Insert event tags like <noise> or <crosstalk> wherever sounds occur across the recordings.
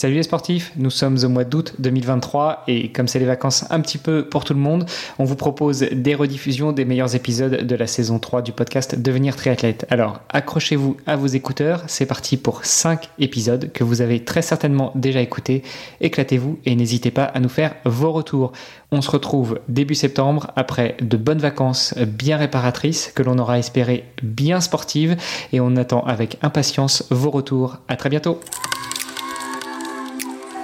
Salut les sportifs, nous sommes au mois d'août 2023 et comme c'est les vacances un petit peu pour tout le monde, on vous propose des rediffusions des meilleurs épisodes de la saison 3 du podcast Devenir triathlète. Alors accrochez-vous à vos écouteurs, c'est parti pour 5 épisodes que vous avez très certainement déjà écoutés. Éclatez-vous et n'hésitez pas à nous faire vos retours. On se retrouve début septembre après de bonnes vacances bien réparatrices que l'on aura espéré bien sportives et on attend avec impatience vos retours. À très bientôt.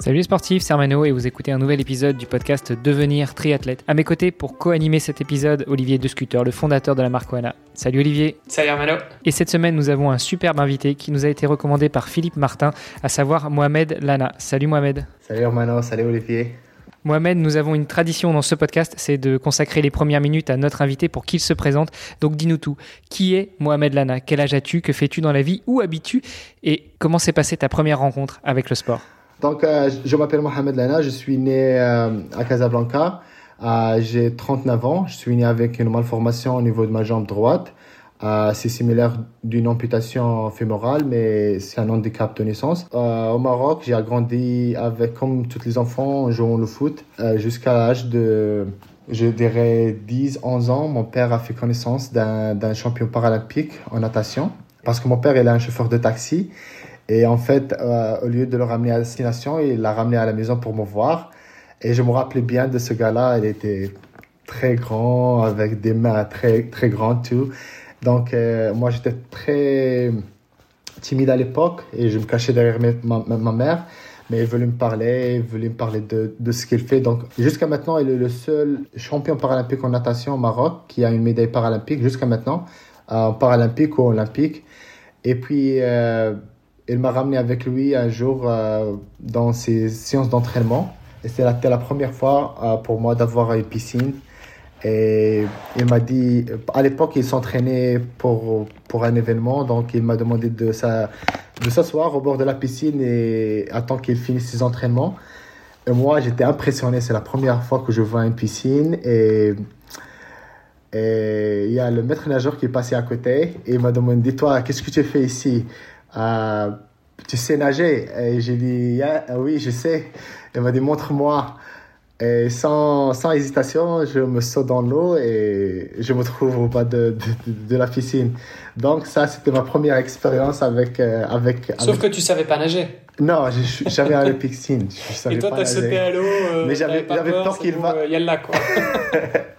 Salut les sportifs, c'est Armano et vous écoutez un nouvel épisode du podcast Devenir triathlète. À mes côtés pour co-animer cet épisode, Olivier Descuteur, le fondateur de la marque Oana. Salut Olivier. Salut Armano. Et cette semaine, nous avons un superbe invité qui nous a été recommandé par Philippe Martin, à savoir Mohamed Lana. Salut Mohamed. Salut Armano, salut Olivier. Mohamed, nous avons une tradition dans ce podcast, c'est de consacrer les premières minutes à notre invité pour qu'il se présente. Donc dis-nous tout. Qui est Mohamed Lana? Quel âge as-tu? Que fais-tu dans la vie? Où habites-tu? Et comment s'est passée ta première rencontre avec le sport? Donc, euh, je m'appelle Mohamed Lana, je suis né euh, à Casablanca. Euh, j'ai 39 ans, je suis né avec une malformation au niveau de ma jambe droite. c'est similaire d'une amputation fémorale, mais c'est un handicap de naissance. au Maroc, j'ai grandi avec, comme tous les enfants, en jouant le foot jusqu'à l'âge de, je dirais, 10-11 ans. Mon père a fait connaissance d'un champion paralympique en natation parce que mon père est un chauffeur de taxi et en fait, euh, au lieu de le ramener à destination, il l'a ramené à la maison pour me voir. Et je me rappelais bien de ce gars-là. Il était très grand, avec des mains très, très grandes, tout. Donc, euh, moi, j'étais très timide à l'époque et je me cachais derrière ma, ma, mère. Mais il voulait me parler, il voulait me parler de, de ce qu'il fait. Donc, jusqu'à maintenant, il est le seul champion paralympique en natation au Maroc qui a une médaille paralympique jusqu'à maintenant, euh, paralympique ou olympique. Et puis, il m'a ramené avec lui un jour euh, dans ses séances d'entraînement. C'était la, première fois euh, pour moi d'avoir une piscine. Et il m'a dit, à l'époque, il s'entraînait pour, pour un événement, donc il m'a demandé de, de s'asseoir au bord de la piscine et attendre qu'il finisse ses entraînements. Moi, j'étais impressionné, c'est la première fois que je vois une piscine. Et il y a le maître nageur qui est passé à côté et il m'a demandé Toi, qu'est-ce que tu fais ici? Euh, tu sais nager Et j'ai dit, oui, je sais. Elle m'a dit, montre-moi. Et sans, sans, hésitation, je me saute dans l'eau et je me trouve au bas de, de, de la piscine. Donc ça, c'était ma première expérience avec, euh, avec... Sauf que tu savais pas nager. Non, j'avais un piscine. et toi, tu as sauté à l'eau. Euh, Mais j'avais peur qu'il va... Il y a là, quoi. <laughs>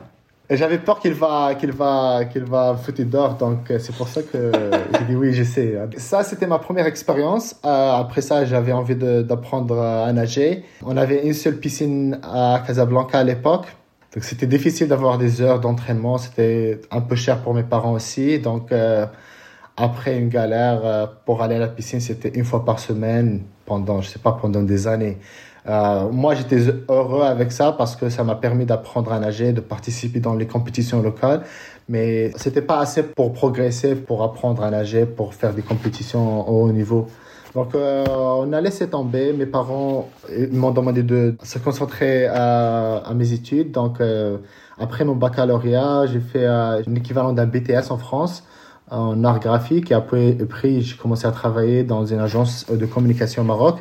J'avais peur qu'il va, qu'il va, qu'il va foutre d'or, donc euh, c'est pour ça que <laughs> j'ai dit oui, j'essaie. Ça, c'était ma première expérience. Euh, après ça, j'avais envie d'apprendre à nager. On avait une seule piscine à Casablanca à l'époque. Donc c'était difficile d'avoir des heures d'entraînement, c'était un peu cher pour mes parents aussi. Donc euh, après une galère pour aller à la piscine, c'était une fois par semaine pendant, je sais pas, pendant des années. Euh, moi, j'étais heureux avec ça parce que ça m'a permis d'apprendre à nager, de participer dans les compétitions locales. Mais c'était pas assez pour progresser, pour apprendre à nager, pour faire des compétitions au haut niveau. Donc, euh, on a laissé tomber. Mes parents m'ont demandé de se concentrer à, mes études. Donc, euh, après mon baccalauréat, j'ai fait un équivalent d'un BTS en France en art graphique. Et après, j'ai commencé à travailler dans une agence de communication au Maroc.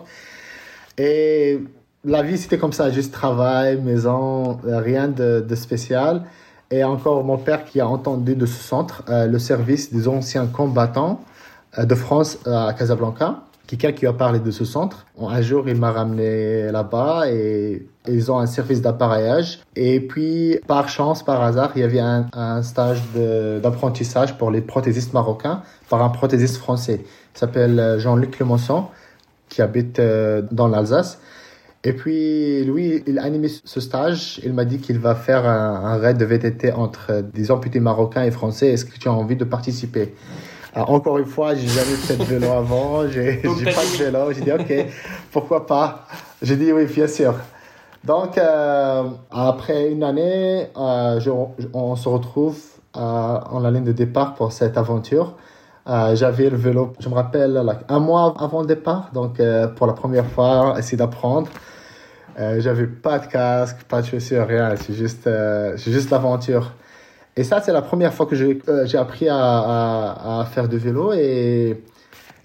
Et la vie, c'était comme ça, juste travail, maison, rien de, spécial. Et encore mon père qui a entendu de ce centre euh, le service des anciens combattants euh, de France euh, à Casablanca. Quelqu'un qui a parlé de ce centre. Un jour, il m'a ramené là-bas et ils ont un service d'appareillage. Et puis, par chance, par hasard, il y avait un, stage d'apprentissage pour les prothésistes marocains par un prothésiste français. Il s'appelle Jean-Luc Clemenceau, qui habite dans l'Alsace. Et puis, lui, il a animé ce stage. Il m'a dit qu'il va faire un, raid de VTT entre des amputés marocains et français. Est-ce que tu as envie de participer? Alors, Encore une fois, j'ai jamais fait de vélo avant. <laughs> J'ai pas de vélo. J'ai dit, OK, pourquoi pas? J'ai dit oui, bien sûr. Donc, euh, après une année, euh, on se retrouve en la ligne de départ pour cette aventure. J'avais le vélo, je me rappelle, un mois avant le départ, donc pour la première fois, essayer d'apprendre. J'avais pas de casque, pas de chaussures, rien, c'est juste, juste l'aventure. Et ça, c'est la première fois que j'ai appris à, faire du vélo et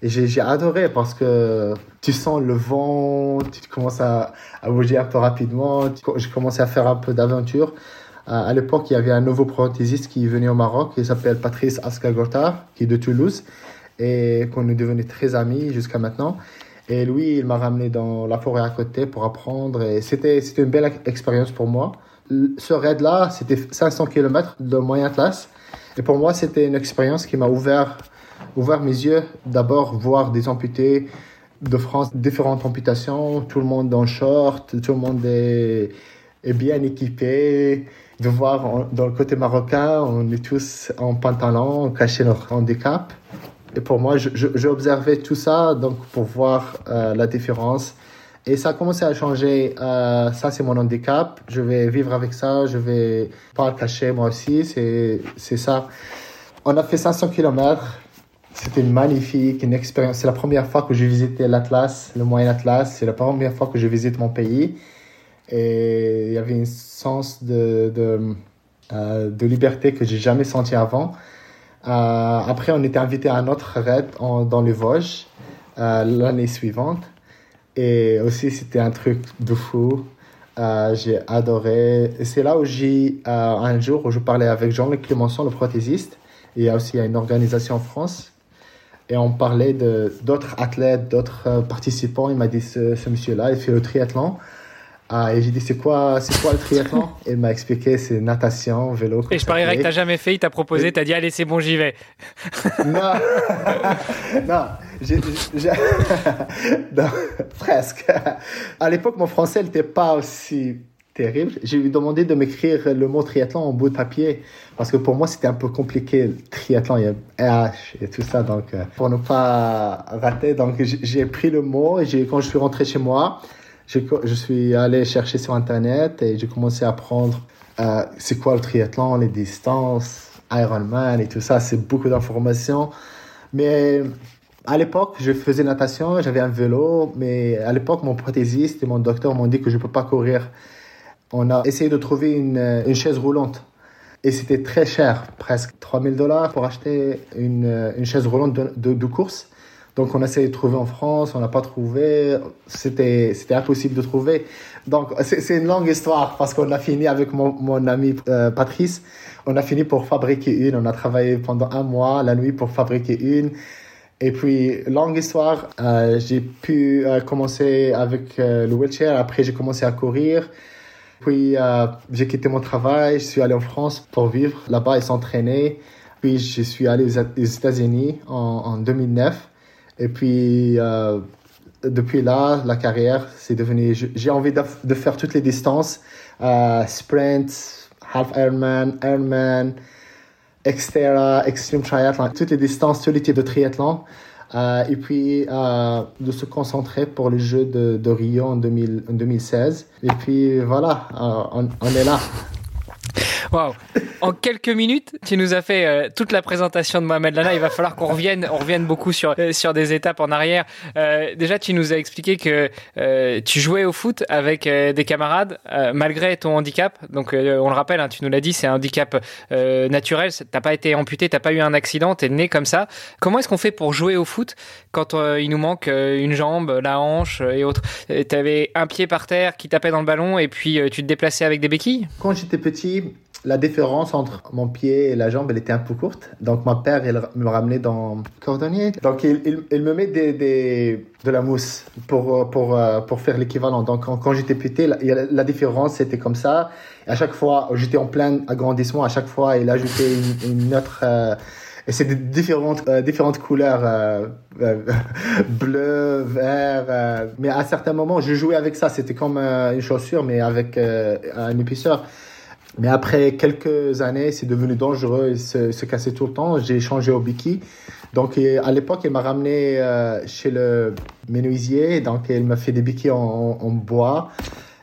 j'ai adoré parce que tu sens le vent, tu commences à bouger un peu rapidement. J'ai commencé à faire un peu d'aventure. À, l'époque, il y avait un nouveau prothésiste qui venait au Maroc, il s'appelle Patrice Askagota, qui est de Toulouse, et qu'on est devenus très amis jusqu'à maintenant. Et lui, il m'a ramené dans la forêt à côté pour apprendre, et c'était une belle expérience pour moi. Ce raid-là, c'était 500 km de moyenne classe, et pour moi, c'était une expérience qui m'a ouvert ouvert mes yeux. D'abord, voir des amputés de France, différentes amputations, tout le monde en short, tout le monde est, est bien équipé. De voir dans le côté marocain, on est tous en pantalon, cacher leur handicap. Et pour moi, j'ai observé tout ça donc pour voir euh, la différence. Et ça a commencé à changer. Euh, ça, c'est mon handicap. Je vais vivre avec ça. Je vais pas le cacher moi aussi. C'est ça. On a fait 500 km. C'était magnifique, une expérience. C'est la première fois que j'ai visité l'Atlas, le Moyen Atlas. C'est la première fois que je visite mon pays. Et il y avait un sens de, euh, de liberté que j'ai jamais senti avant. Euh, après, on était invité à un autre raid dans les Vosges euh, l'année suivante. Et aussi, c'était un truc de fou. j'ai adoré. C'est là où j'ai, un jour, où je parlais avec Jean-Luc Clémenceau, le prothésiste. Il y a aussi une organisation en France et on parlait de d'autres athlètes, d'autres participants. Il m'a dit ce monsieur-là, il fait le triathlon. Ah, et j'ai dit, c'est quoi, c'est quoi le triathlon? Et <laughs> il m'a expliqué, c'est natation, vélo. Et je parierais que tu n'as jamais fait, il t'a proposé, tu as dit, allez, c'est bon, j'y vais. <laughs> non, <laughs> non, j'ai, non, presque. À l'époque, mon français n'était pas aussi terrible. J'ai lui demandé de m'écrire le mot triathlon en bout de papier parce que pour moi c'était un peu compliqué le triathlon, il y a RH et tout ça donc euh, pour ne pas rater donc j'ai pris le mot et quand je suis rentré chez moi, je suis allé chercher sur internet et j'ai commencé à apprendre euh, c'est quoi le triathlon, les distances, Ironman et tout ça, c'est beaucoup d'informations mais à l'époque, je faisais natation, j'avais un vélo, mais à l'époque, mon prothésiste et mon docteur m'ont dit que je ne peux pas courir on a essayé de trouver une, une chaise roulante. Et c'était très cher, presque 3000 dollars pour acheter une, une, chaise roulante de, de, course. Donc on a essayé de trouver en France, on n'a pas trouvé, c'était c'était impossible de trouver. Donc c'est une longue histoire parce qu'on a fini avec mon, mon ami euh, Patrice, on a fini pour fabriquer une, on a travaillé pendant un mois la nuit pour fabriquer une. Et puis longue histoire, j'ai pu commencer avec le wheelchair, après j'ai commencé à courir. Puis euh, j'ai quitté mon travail, je suis allé en France pour vivre là-bas et s'entraîner. Puis je suis allé aux États-Unis en, 2009. Et puis euh, depuis là, la carrière, c'est devenu. J'ai envie de, faire toutes les distances euh, sprint, half Ironman, Ironman, Xterra, Extreme Triathlon, toutes les distances, tous les types de triathlon. Euh, et puis euh, de se concentrer pour les Jeux de, de Rio en, 2000, en 2016. Et puis voilà, on est là. Waouh En quelques minutes, tu nous as fait euh, toute la présentation de Mohamed Lana. Il va falloir qu'on revienne, on revienne beaucoup sur euh, sur des étapes en arrière. Euh, déjà, tu nous as expliqué que tu jouais au foot avec des camarades malgré ton handicap. Donc, on le rappelle, hein, tu nous l'as dit, c'est un handicap naturel. T'as pas été amputé, t'as pas eu un accident, t'es né comme ça. Comment est-ce qu'on fait pour jouer au foot quand il nous manque une jambe, la hanche et autres? T'avais un pied par terre qui tapait dans le ballon et puis tu te déplaçais avec des béquilles? Quand j'étais petit, la différence entre mon pied et la jambe, elle était un peu courte. Donc, mon père, il me ramenait dans cordonnier. Donc, il, il, me met des, des, de la mousse pour, pour, euh, pour faire l'équivalent. Donc, quand, j'étais petit, la, la différence, c'était comme ça. À chaque fois, j'étais en plein agrandissement. À chaque fois, il ajoutait une, une autre... Euh, et c'est des différentes, euh, différentes couleurs, euh, <laughs> bleu, vert. mais à certains moments, je jouais avec ça. C'était comme une chaussure, mais avec un épaisseur. Mais après quelques années, c'est devenu dangereux et se, se casser tout le temps. J'ai changé au biki. Donc, à l'époque, il m'a ramené euh, chez le menuisier. Donc, il m'a fait des bikis en, en, bois.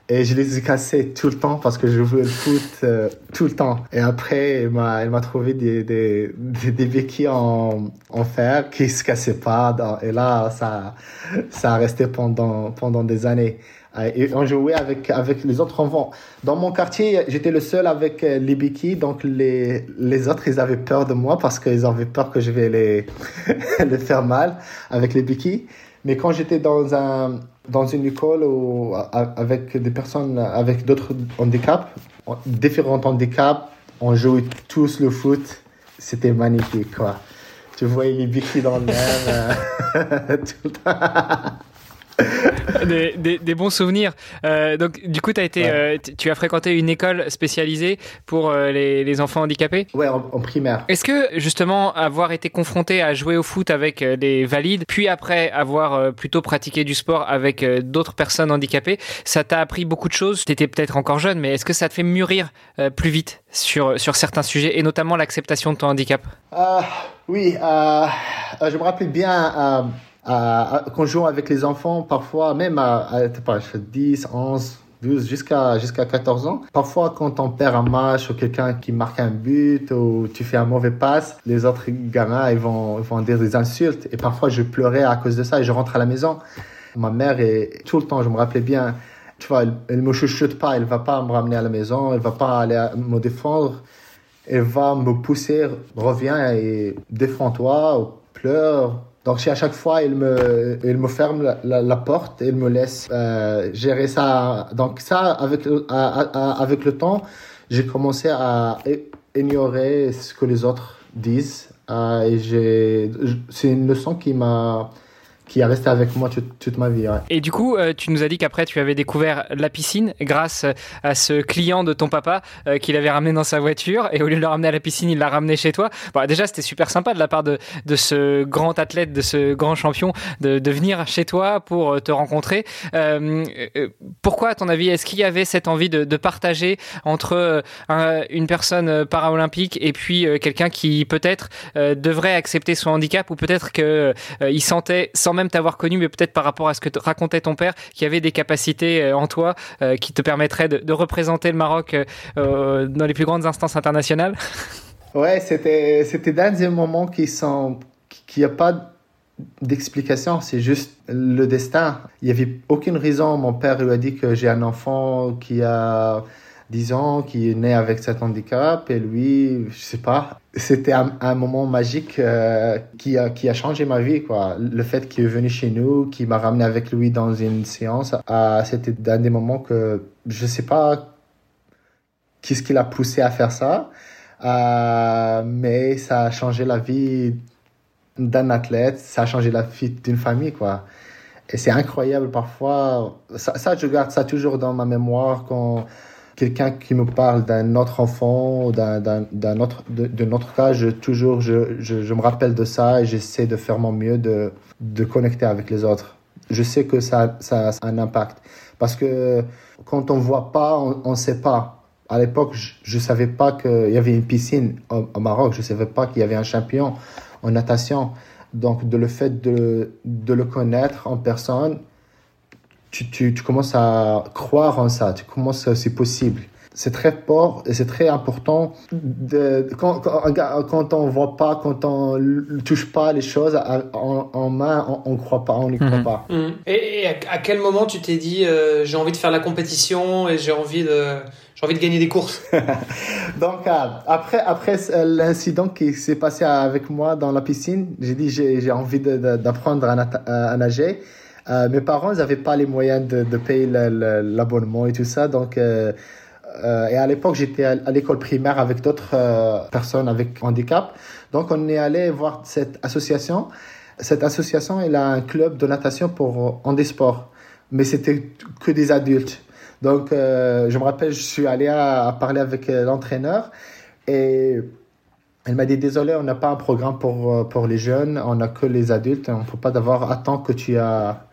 Et je les ai cassés tout le temps parce que je jouais le foot euh, tout le temps. Et après, elle m'a, trouvé des, des, des, béquilles en, en fer qui se cassaient pas. et là, ça, ça a resté pendant, pendant des années. Et on jouait avec, avec les autres enfants. Dans mon quartier, j'étais le seul avec euh, les béquilles, donc les, les autres, ils avaient peur de moi parce qu'ils avaient peur que je vais les, <laughs> les faire mal avec les béquilles. Mais quand j'étais dans, un, dans une école ou avec des personnes avec d'autres handicaps, différents handicaps, on jouait tous le foot. C'était magnifique, quoi. Tu voyais les béquilles dans l'air <laughs> euh, <laughs> tout le temps. <laughs> des, des, bons souvenirs. Euh, donc, du coup, as été, euh, tu as fréquenté une école spécialisée pour euh, les, les, enfants handicapés? Ouais, en, primaire. Est-ce que, justement, avoir été confronté à jouer au foot avec des valides, puis après avoir plutôt pratiqué du sport avec d'autres personnes handicapées, ça t'a appris beaucoup de choses? Tu étais peut-être encore jeune, mais est-ce que ça te fait mûrir plus vite sur, sur certains sujets, et notamment l'acceptation de ton handicap? Oui, je me rappelle bien à, quand je joue avec les enfants, parfois, même à, à pas, 10, 11, 12, jusqu'à jusqu'à 14 ans. Parfois, quand on perd un match ou quelqu'un qui marque un but ou tu fais un mauvais passe, les autres gamins ils vont, ils vont dire des insultes. Et parfois, je pleurais à cause de ça et je rentre à la maison. Ma mère, est, tout le temps, je me rappelais bien, tu vois, elle, elle me chuchote pas, elle va pas me ramener à la maison, elle va pas aller me défendre. Elle va me pousser, reviens et défends-toi, pleure, donc à chaque fois, il me, il me ferme la, la, porte et il me laisse euh, gérer ça. Donc ça, avec, avec le temps, j'ai commencé à ignorer ce que les autres disent. Euh, et c'est une leçon qui m'a qui est resté avec moi toute, ma vie. Et du coup, euh, tu nous as dit qu'après, tu avais découvert la piscine grâce à ce client de ton papa euh, qu'il avait ramené dans sa voiture. Et au lieu de le ramener à la piscine, il l'a ramené chez toi. Bon, déjà, c'était super sympa de la part de, ce grand athlète, de ce grand champion, de, venir chez toi pour euh, te rencontrer. Euh, pourquoi, à ton avis, est-ce qu'il y avait cette envie de partager entre une personne paraolympique et puis quelqu'un qui peut-être devrait accepter son handicap ou peut-être qu'il sentait, sans même même t'avoir connu, mais peut-être par rapport à ce que racontait ton père, qui avait des capacités euh, en toi euh, qui te permettraient de, représenter le Maroc euh, dans les plus grandes instances internationales Ouais, c'était c'était dans des moments qui sont qui a pas d'explication, c'est juste le destin. Il y avait aucune raison. Mon père lui a dit que j'ai un enfant qui a 10 ans, qui est né avec cet handicap, et lui, je sais pas, c'était un, moment magique euh, qui, a, qui a changé ma vie, quoi. Le fait qu'il est venu chez nous, qu'il m'a ramené avec lui dans une séance, euh, c'était un des moments que je sais pas qu'est-ce qui l'a poussé à faire ça, euh, mais ça a changé la vie d'un athlète, ça a changé la vie d'une famille, quoi. Et c'est incroyable parfois. Ça, ça, je garde ça toujours dans ma mémoire quand quelqu'un qui me parle d'un autre enfant, d'un autre, de, notre cas, je, toujours, je, je, me rappelle de ça et j'essaie de faire mon mieux de, de connecter avec les autres. Je sais que ça, ça a un impact. Parce que quand on voit pas, on ne sait pas. À l'époque, je ne savais pas qu'il y avait une piscine au, Maroc. Je ne savais pas qu'il y avait un champion en natation. Donc, de le fait de, de le connaître en personne, tu, tu, tu, commences à croire en ça, tu commences, c'est possible. C'est très fort et c'est très important de, quand, quand, on voit pas, quand on touche pas les choses en, main, on, ne croit pas, on n'y croit mhm. pas. Mhm. Et, à, quel moment tu t'es dit euh, j'ai envie de faire la compétition et j'ai envie de j'ai envie de gagner des courses? <laughs> Donc euh, après après l'incident qui s'est passé avec moi dans la piscine, j'ai dit j'ai envie d'apprendre à, à, nager. Euh, mes parents n'avaient pas les moyens de, de payer l'abonnement et tout ça. Donc, euh, euh, et à l'époque, j'étais à, l'école primaire avec d'autres personnes avec handicap. Donc, on est allé voir cette association. Cette association, elle a un club de natation pour handisport. Mais c'était que des adultes. Donc, je me rappelle, je suis allé à, parler avec l'entraîneur et elle m'a dit désolé, on n'a pas un programme pour, pour les jeunes, on n'a que les adultes, on ne peut pas d'avoir attendre que tu as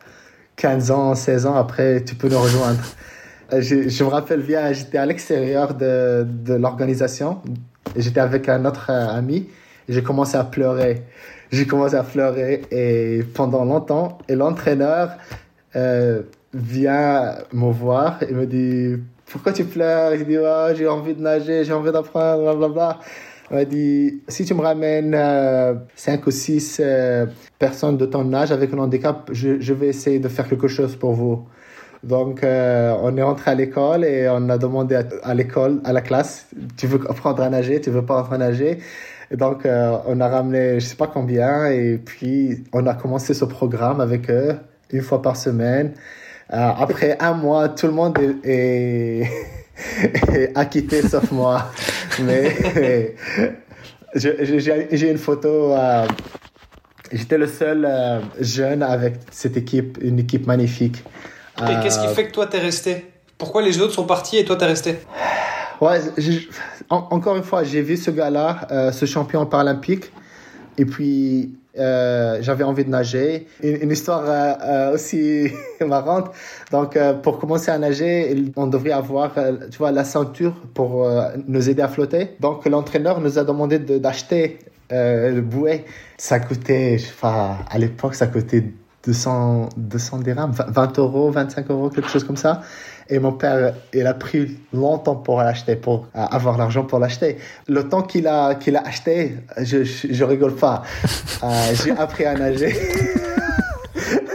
15 ans, 16 ans après, tu peux nous rejoindre. Euh, je, je me rappelle bien, j'étais à l'extérieur de, de l'organisation. J'étais avec un autre euh, ami. J'ai commencé à pleurer. J'ai commencé à pleurer et pendant longtemps. Et l'entraîneur, euh, vient me voir et me dit Pourquoi tu pleures? Je dis oh, J'ai envie de nager, j'ai envie d'apprendre, blablabla. Elle m'a dit Si tu me ramènes euh, 5 ou 6 euh, personnes de ton âge avec un handicap, je, je, vais essayer de faire quelque chose pour vous. Donc, euh, on est entré à l'école et on a demandé à, à l'école, à la classe Tu veux apprendre à nager Tu veux pas apprendre à nager? Et donc, euh, on a ramené je sais pas combien et puis on a commencé ce programme avec eux une fois par semaine. Euh, après un mois, tout le monde est, est, <laughs> <laughs> acquitté sauf moi. Mais <laughs> j'ai une photo. Euh, J'étais le seul euh, jeune avec cette équipe, une équipe magnifique. Et qu'est-ce qui fait que toi t'es resté? Pourquoi les autres sont partis et toi t'es resté? <sighs> Ouais, encore une fois, j'ai vu ce gars-là, euh, ce champion paralympique, et puis euh, j'avais envie de nager. Une, histoire euh, euh aussi <laughs> marrante. Donc, pour commencer à nager, on devrait avoir, tu vois, la ceinture pour nous aider à flotter. Donc, l'entraîneur nous a demandé d'acheter le bouée. Ça coûtait, enfin, à l'époque, ça coûtait 200, 200 dirhams, 20 euros, 25 euros, quelque chose comme ça. Et mon père, il a pris longtemps pour l'acheter, pour avoir l'argent pour l'acheter. Le temps qu'il a, qu'il a acheté, je, je, rigole pas. <laughs> euh, j'ai appris à nager.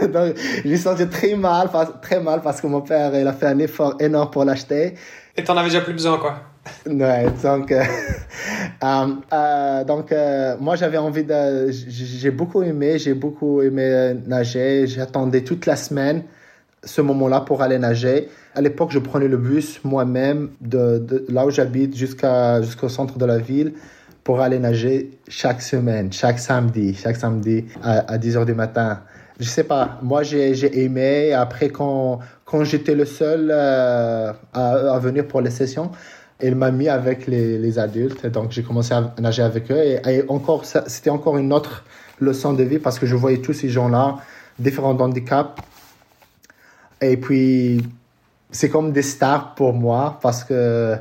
<laughs> Donc, j'ai senti très mal, très mal parce que mon père, il a fait un effort énorme pour l'acheter. Et t'en avais déjà plus besoin, quoi. <laughs> Ouais, donc, euh, euh, euh, donc euh, moi j'avais envie de. J'ai beaucoup aimé, j'ai beaucoup aimé nager. J'attendais toute la semaine ce moment-là pour aller nager. À l'époque, je prenais le bus moi-même de, là où j'habite jusqu'à jusqu'au centre de la ville pour aller nager chaque semaine, chaque samedi, chaque samedi à, à 10 heures du matin. Je sais pas, moi j'ai aimé. Après, quand, quand j'étais le seul euh, à, venir pour les sessions, il m'a mis avec les, les adultes. Donc j'ai commencé à nager avec eux. Et, et encore, c'était encore une autre leçon de vie parce que je voyais tous ces gens-là, différents handicaps. Et puis, c'est comme des stars pour moi parce que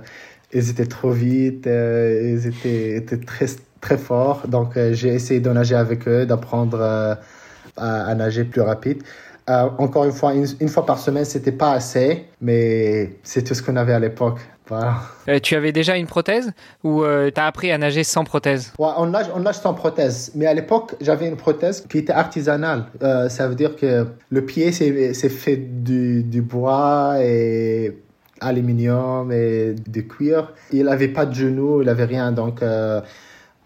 ils étaient trop vite, euh, ils étaient, étaient, très, très forts. Donc, euh, j'ai essayé de nager avec eux, d'apprendre euh, à, à, nager plus rapide. Euh, encore une fois, une, une fois par semaine, c'était pas assez, mais c'est tout ce qu'on avait à l'époque. Voilà. Euh, tu avais déjà une prothèse ou euh, tu as appris à nager sans prothèse? Ouais, on, nage, on nage sans prothèse. Mais à l'époque, j'avais une prothèse qui était artisanale. Euh, ça veut dire que le pied, c'est fait du, du bois et aluminium et de cuir. Il n'avait pas de genoux, il n'avait rien. Donc,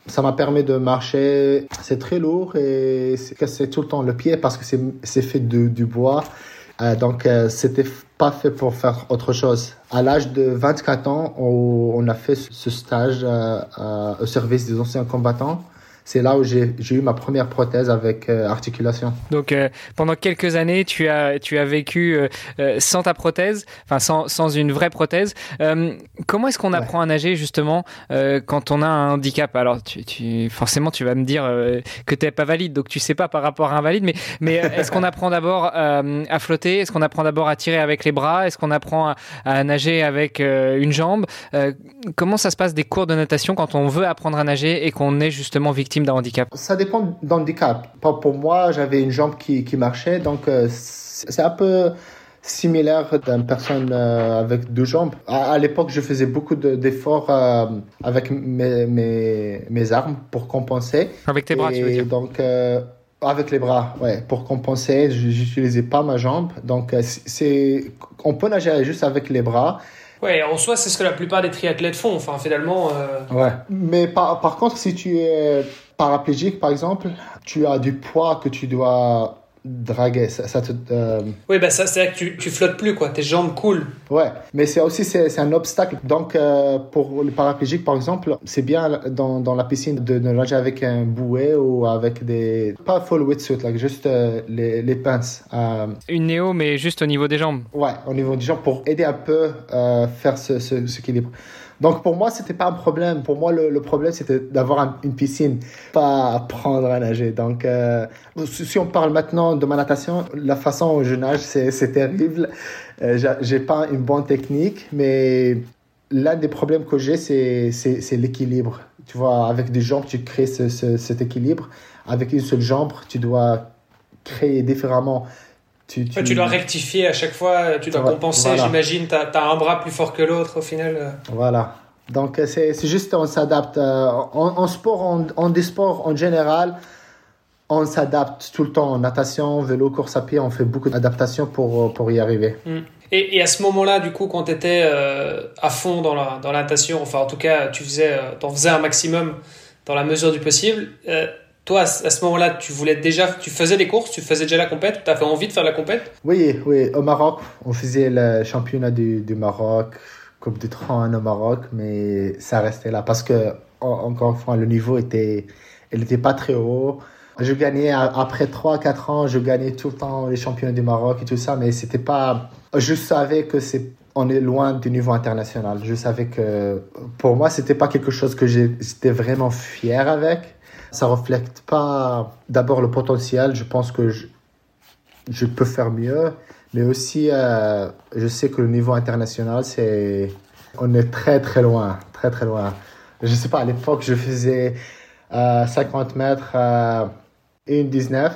ça m'a permis de marcher. C'est très lourd et c'est tout le temps le pied parce que c'est fait de, du bois. Euh, donc, euh, c'était pas fait pour faire autre chose. À l'âge de 24 ans, on, on, a fait ce stage euh, au service des anciens combattants c'est là où j'ai eu ma première prothèse avec euh, articulation. Donc euh, pendant quelques années, tu as, tu as vécu euh, sans ta prothèse, enfin sans, sans une vraie prothèse. Comment est-ce qu'on ouais. apprend à nager justement quand on a un handicap? Alors tu, tu, forcément, tu vas me dire que tu n'es pas valide, donc tu sais pas par rapport à un valide, mais, mais est-ce qu'on apprend d'abord à flotter? Est-ce qu'on apprend d'abord à tirer avec les bras? Est-ce qu'on apprend à, à, nager avec une jambe? Comment ça se passe des cours de natation quand on veut apprendre à nager et qu'on est justement victime d'un handicap Ça dépend d'handicap. Pour moi, j'avais une jambe qui, qui marchait, donc euh, c'est un peu similaire d'une personne euh, avec deux jambes. À, à l'époque, je faisais beaucoup d'efforts euh, avec mes, mes, mes, armes pour compenser. Avec tes bras, Et tu veux dire donc, euh, avec les bras, ouais, pour compenser, j'utilisais pas ma jambe. Donc, c'est, on peut nager juste avec les bras. Ouais, en soi, c'est ce que la plupart des triathlètes font. Enfin, finalement. Euh... Ouais. Mais par, par contre, si tu es paraplégique, par exemple, tu as du poids que tu dois draguer. Ça, ça te, euh... Oui, bah ça, c'est que tu, tu flottes plus, quoi. Tes jambes coulent. Ouais, mais c'est aussi c'est un obstacle. Donc, euh, pour les paraplégiques, par exemple, c'est bien dans, dans la piscine de, de nager avec un bouée ou avec des. Pas full wetsuit, like, juste euh, les, les pinces. Euh. Une néo, mais juste au niveau des jambes. Ouais, au niveau des jambes pour aider un peu à faire ce, ce, ce équilibre. Donc pour moi, c'était pas un problème. Pour moi, le, problème, c'était d'avoir un, une piscine, pas apprendre à nager. Donc, euh, si on parle maintenant de ma natation, la façon dont je nage, c'est terrible. Euh, j'ai pas une bonne technique, mais l'un des problèmes que j'ai, c'est l'équilibre. Tu vois, avec des jambes, tu crées ce, cet équilibre. Avec une seule jambe, tu dois créer différemment tu, tu... dois rectifier à chaque fois, tu dois compenser, j'imagine, tu as, un bras plus fort que l'autre au final. Voilà. Donc c'est juste, on s'adapte. En, sport, en, en des sports en général, on s'adapte tout le temps. En natation, vélo, course à pied, on fait beaucoup d'adaptations pour, pour y arriver. Hmm. Et, et, à ce moment-là, du coup, quand tu étais euh, à fond dans la, dans la natation, enfin en tout cas, tu faisais, euh, en faisais un maximum dans la mesure du possible, euh, toi, à ce moment-là, tu voulais déjà, tu faisais des courses, tu faisais déjà la compète, tu avais envie de faire la compète? Oui, oui, au Maroc, on faisait le championnat du, du Maroc, Coupe de Trône au Maroc, mais ça restait là parce que, encore une fois, le niveau était, il n'était pas très haut. Je gagnais après 3-4 ans, je gagnais tout le temps les championnats du Maroc et tout ça, mais c'était pas. Je savais que c'est on est loin du niveau international. Je savais que pour moi, c'était pas quelque chose que j'étais vraiment fier avec. Ça reflète pas d'abord le potentiel. Je pense que je, peux faire mieux, mais aussi euh, je sais que le niveau international, c'est on est très très loin, très très loin. Je sais pas, à l'époque, je faisais 50 euh, mètres. Euh, 1,19.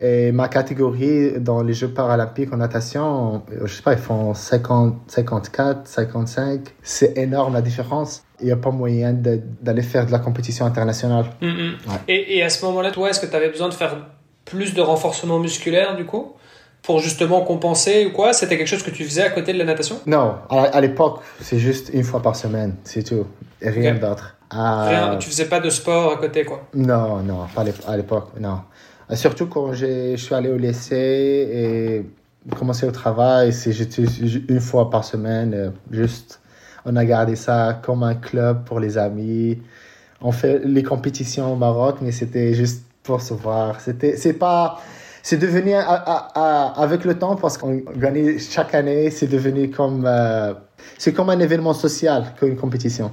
Et ma catégorie dans les Jeux paralympiques en natation, je sais pas, ils font 50, 54, 55. C'est énorme la différence. Il n'y a pas moyen d'aller faire de la compétition internationale. Mm, mm. Et, et, à ce moment-là, toi, est-ce que tu avais besoin de faire plus de renforcement musculaire du coup pour justement compenser ou quoi? C'était quelque chose que tu faisais à côté de la natation? Non, à, l'époque, c'est juste une fois par semaine, c'est tout. Et rien d'autre. Rien, tu faisais pas de sport à côté quoi? Non, non, pas à l'époque, non. Surtout quand je suis allé au lycée et commencé au travail, c'est une fois par semaine, euh, juste on a gardé ça comme un club pour les amis. On fait les compétitions au Maroc, mais c'était juste pour se voir. C'était, c'est pas, c'est devenu avec le temps parce qu'on gagnait chaque année, c'est devenu comme euh, c'est comme un événement social qu'une compétition.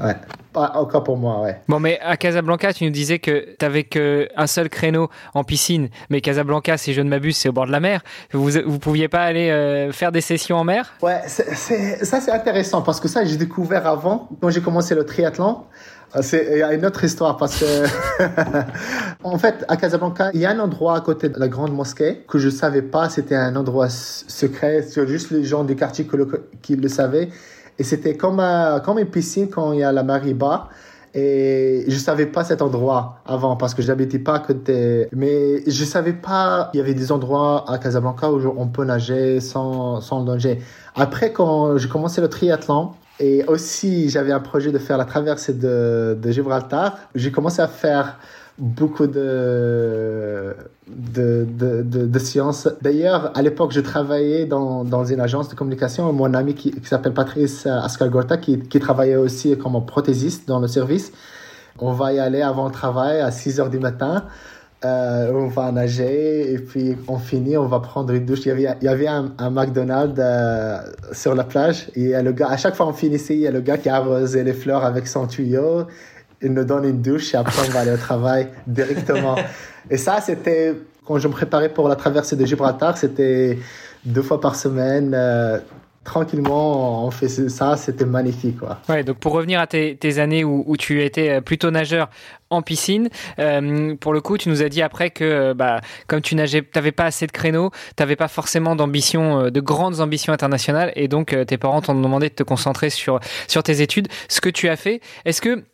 Ouais. Pas encore pour moi, ouais. Bon, mais à Casablanca, tu nous disais que tu n'avais qu'un seul créneau en piscine, mais Casablanca, si je ne m'abuse, c'est au bord de la mer. Vous ne pouviez pas aller euh, faire des sessions en mer? Ouais, ça c'est intéressant parce que ça, j'ai découvert avant, quand j'ai commencé le triathlon. Ah, il y a une autre histoire parce que, <laughs> en fait, à Casablanca, il y a un endroit à côté de la grande mosquée que je savais pas. C'était un endroit secret. C'est juste les gens du quartier qui le, savaient. Et c'était comme, comme une piscine quand il y a la marée bas. Et je savais pas cet endroit avant parce que j'habitais pas à côté. Mais je savais pas il y avait des endroits à Casablanca où on peut nager sans, sans danger. Après, quand j'ai commencé le triathlon, et aussi, j'avais un projet de faire la traversée de, de Gibraltar. J'ai commencé à faire beaucoup de, de, de, de, sciences. D'ailleurs, à l'époque, je travaillais dans, dans une agence de communication. Mon ami qui, qui s'appelle Patrice Ascalgorta, qui, qui travaillait aussi comme prothésiste dans le service. On va y aller avant le travail à 6 heures du matin. Euh, on va nager et puis on finit, on va prendre une douche. Il y avait, il y avait un, McDonald's euh, sur la plage et le gars, à chaque fois on finissait, il y a le gars qui arrosait les fleurs avec son tuyau. Il nous donne une douche et après on va aller au travail <laughs> directement. et ça, c'était quand je me préparais pour la traversée de Gibraltar, c'était deux fois par semaine. Euh, tranquillement, on fait ça, c'était magnifique. Quoi. Ouais, donc pour revenir à tes, années où, tu étais euh, plutôt nageur en piscine, euh, pour le coup, tu nous as dit après que euh, bah, comme tu nageais, n'avais pas assez de créneaux, tu n'avais pas forcément d'ambition, de grandes ambitions internationales, et donc tes parents t'ont demandé de te concentrer sur, sur tes études. Ce que tu as fait, est-ce que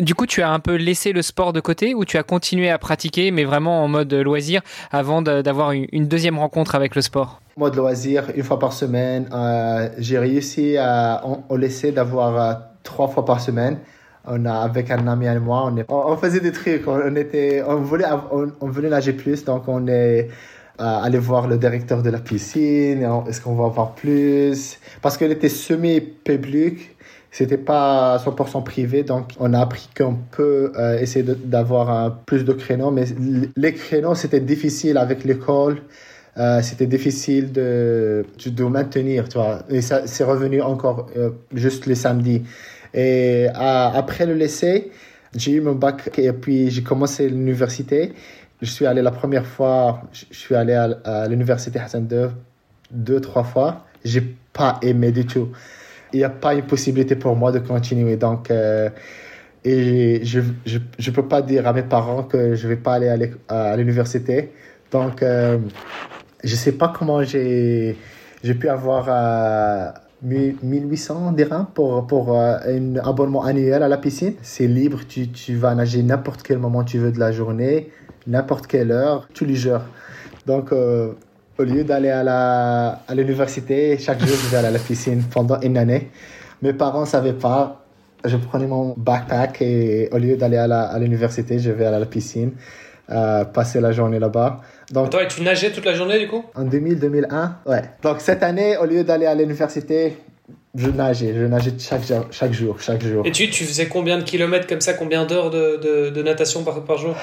du coup, tu as un peu laissé le sport de côté ou tu as continué à pratiquer, mais vraiment en mode loisir, avant d'avoir une deuxième rencontre avec le sport? Mode loisir, une fois par semaine. Euh, j'ai réussi à on, laisser d'avoir euh, trois fois par semaine. On a avec un ami et moi, on, on, faisait des trucs. On était, on voulait, on, voulait nager plus, donc on est euh, allé voir le directeur de la piscine. Est-ce qu'on va voir plus? Parce qu'elle était semi-publique c'était pas 100% privé, donc on a appris qu'on peut euh, essayer d'avoir plus de créneaux, mais les créneaux, c'était difficile avec l'école. Euh, c'était difficile de, de maintenir, tu vois. Et ça, c'est revenu encore euh, juste les samedis. Et après le lycée, j'ai eu mon bac et puis j'ai commencé l'université. Je suis allé la première fois, je suis allé à, l'université Hassan II deux, trois fois. J'ai pas aimé du tout il n'y a pas une possibilité pour moi de continuer. Donc, euh, et je ne peux pas dire à mes parents que je ne vais pas aller à l'université. Donc, euh, je sais pas comment j'ai pu avoir euh, 1800 dirhams pour, pour euh, un abonnement annuel à la piscine. C'est libre, tu, tu vas nager n'importe quel moment tu veux de la journée, n'importe quelle heure, tous les jours. Donc, euh, au lieu d'aller à la à l'université, chaque jour, je vais aller à la piscine pendant une année. Mes parents ne savaient pas. Je prenais mon backpack et au lieu d'aller à l'université, je vais à la piscine, euh, passer la journée là-bas. Donc, Attends, et tu nageais toute la journée du coup? En 2000-2001, ouais. Donc cette année, au lieu d'aller à l'université, je nageais, je nageais chaque, chaque jour, chaque jour. Et tu, tu faisais combien de kilomètres comme ça, combien d'heures de, de, de, natation par, par jour?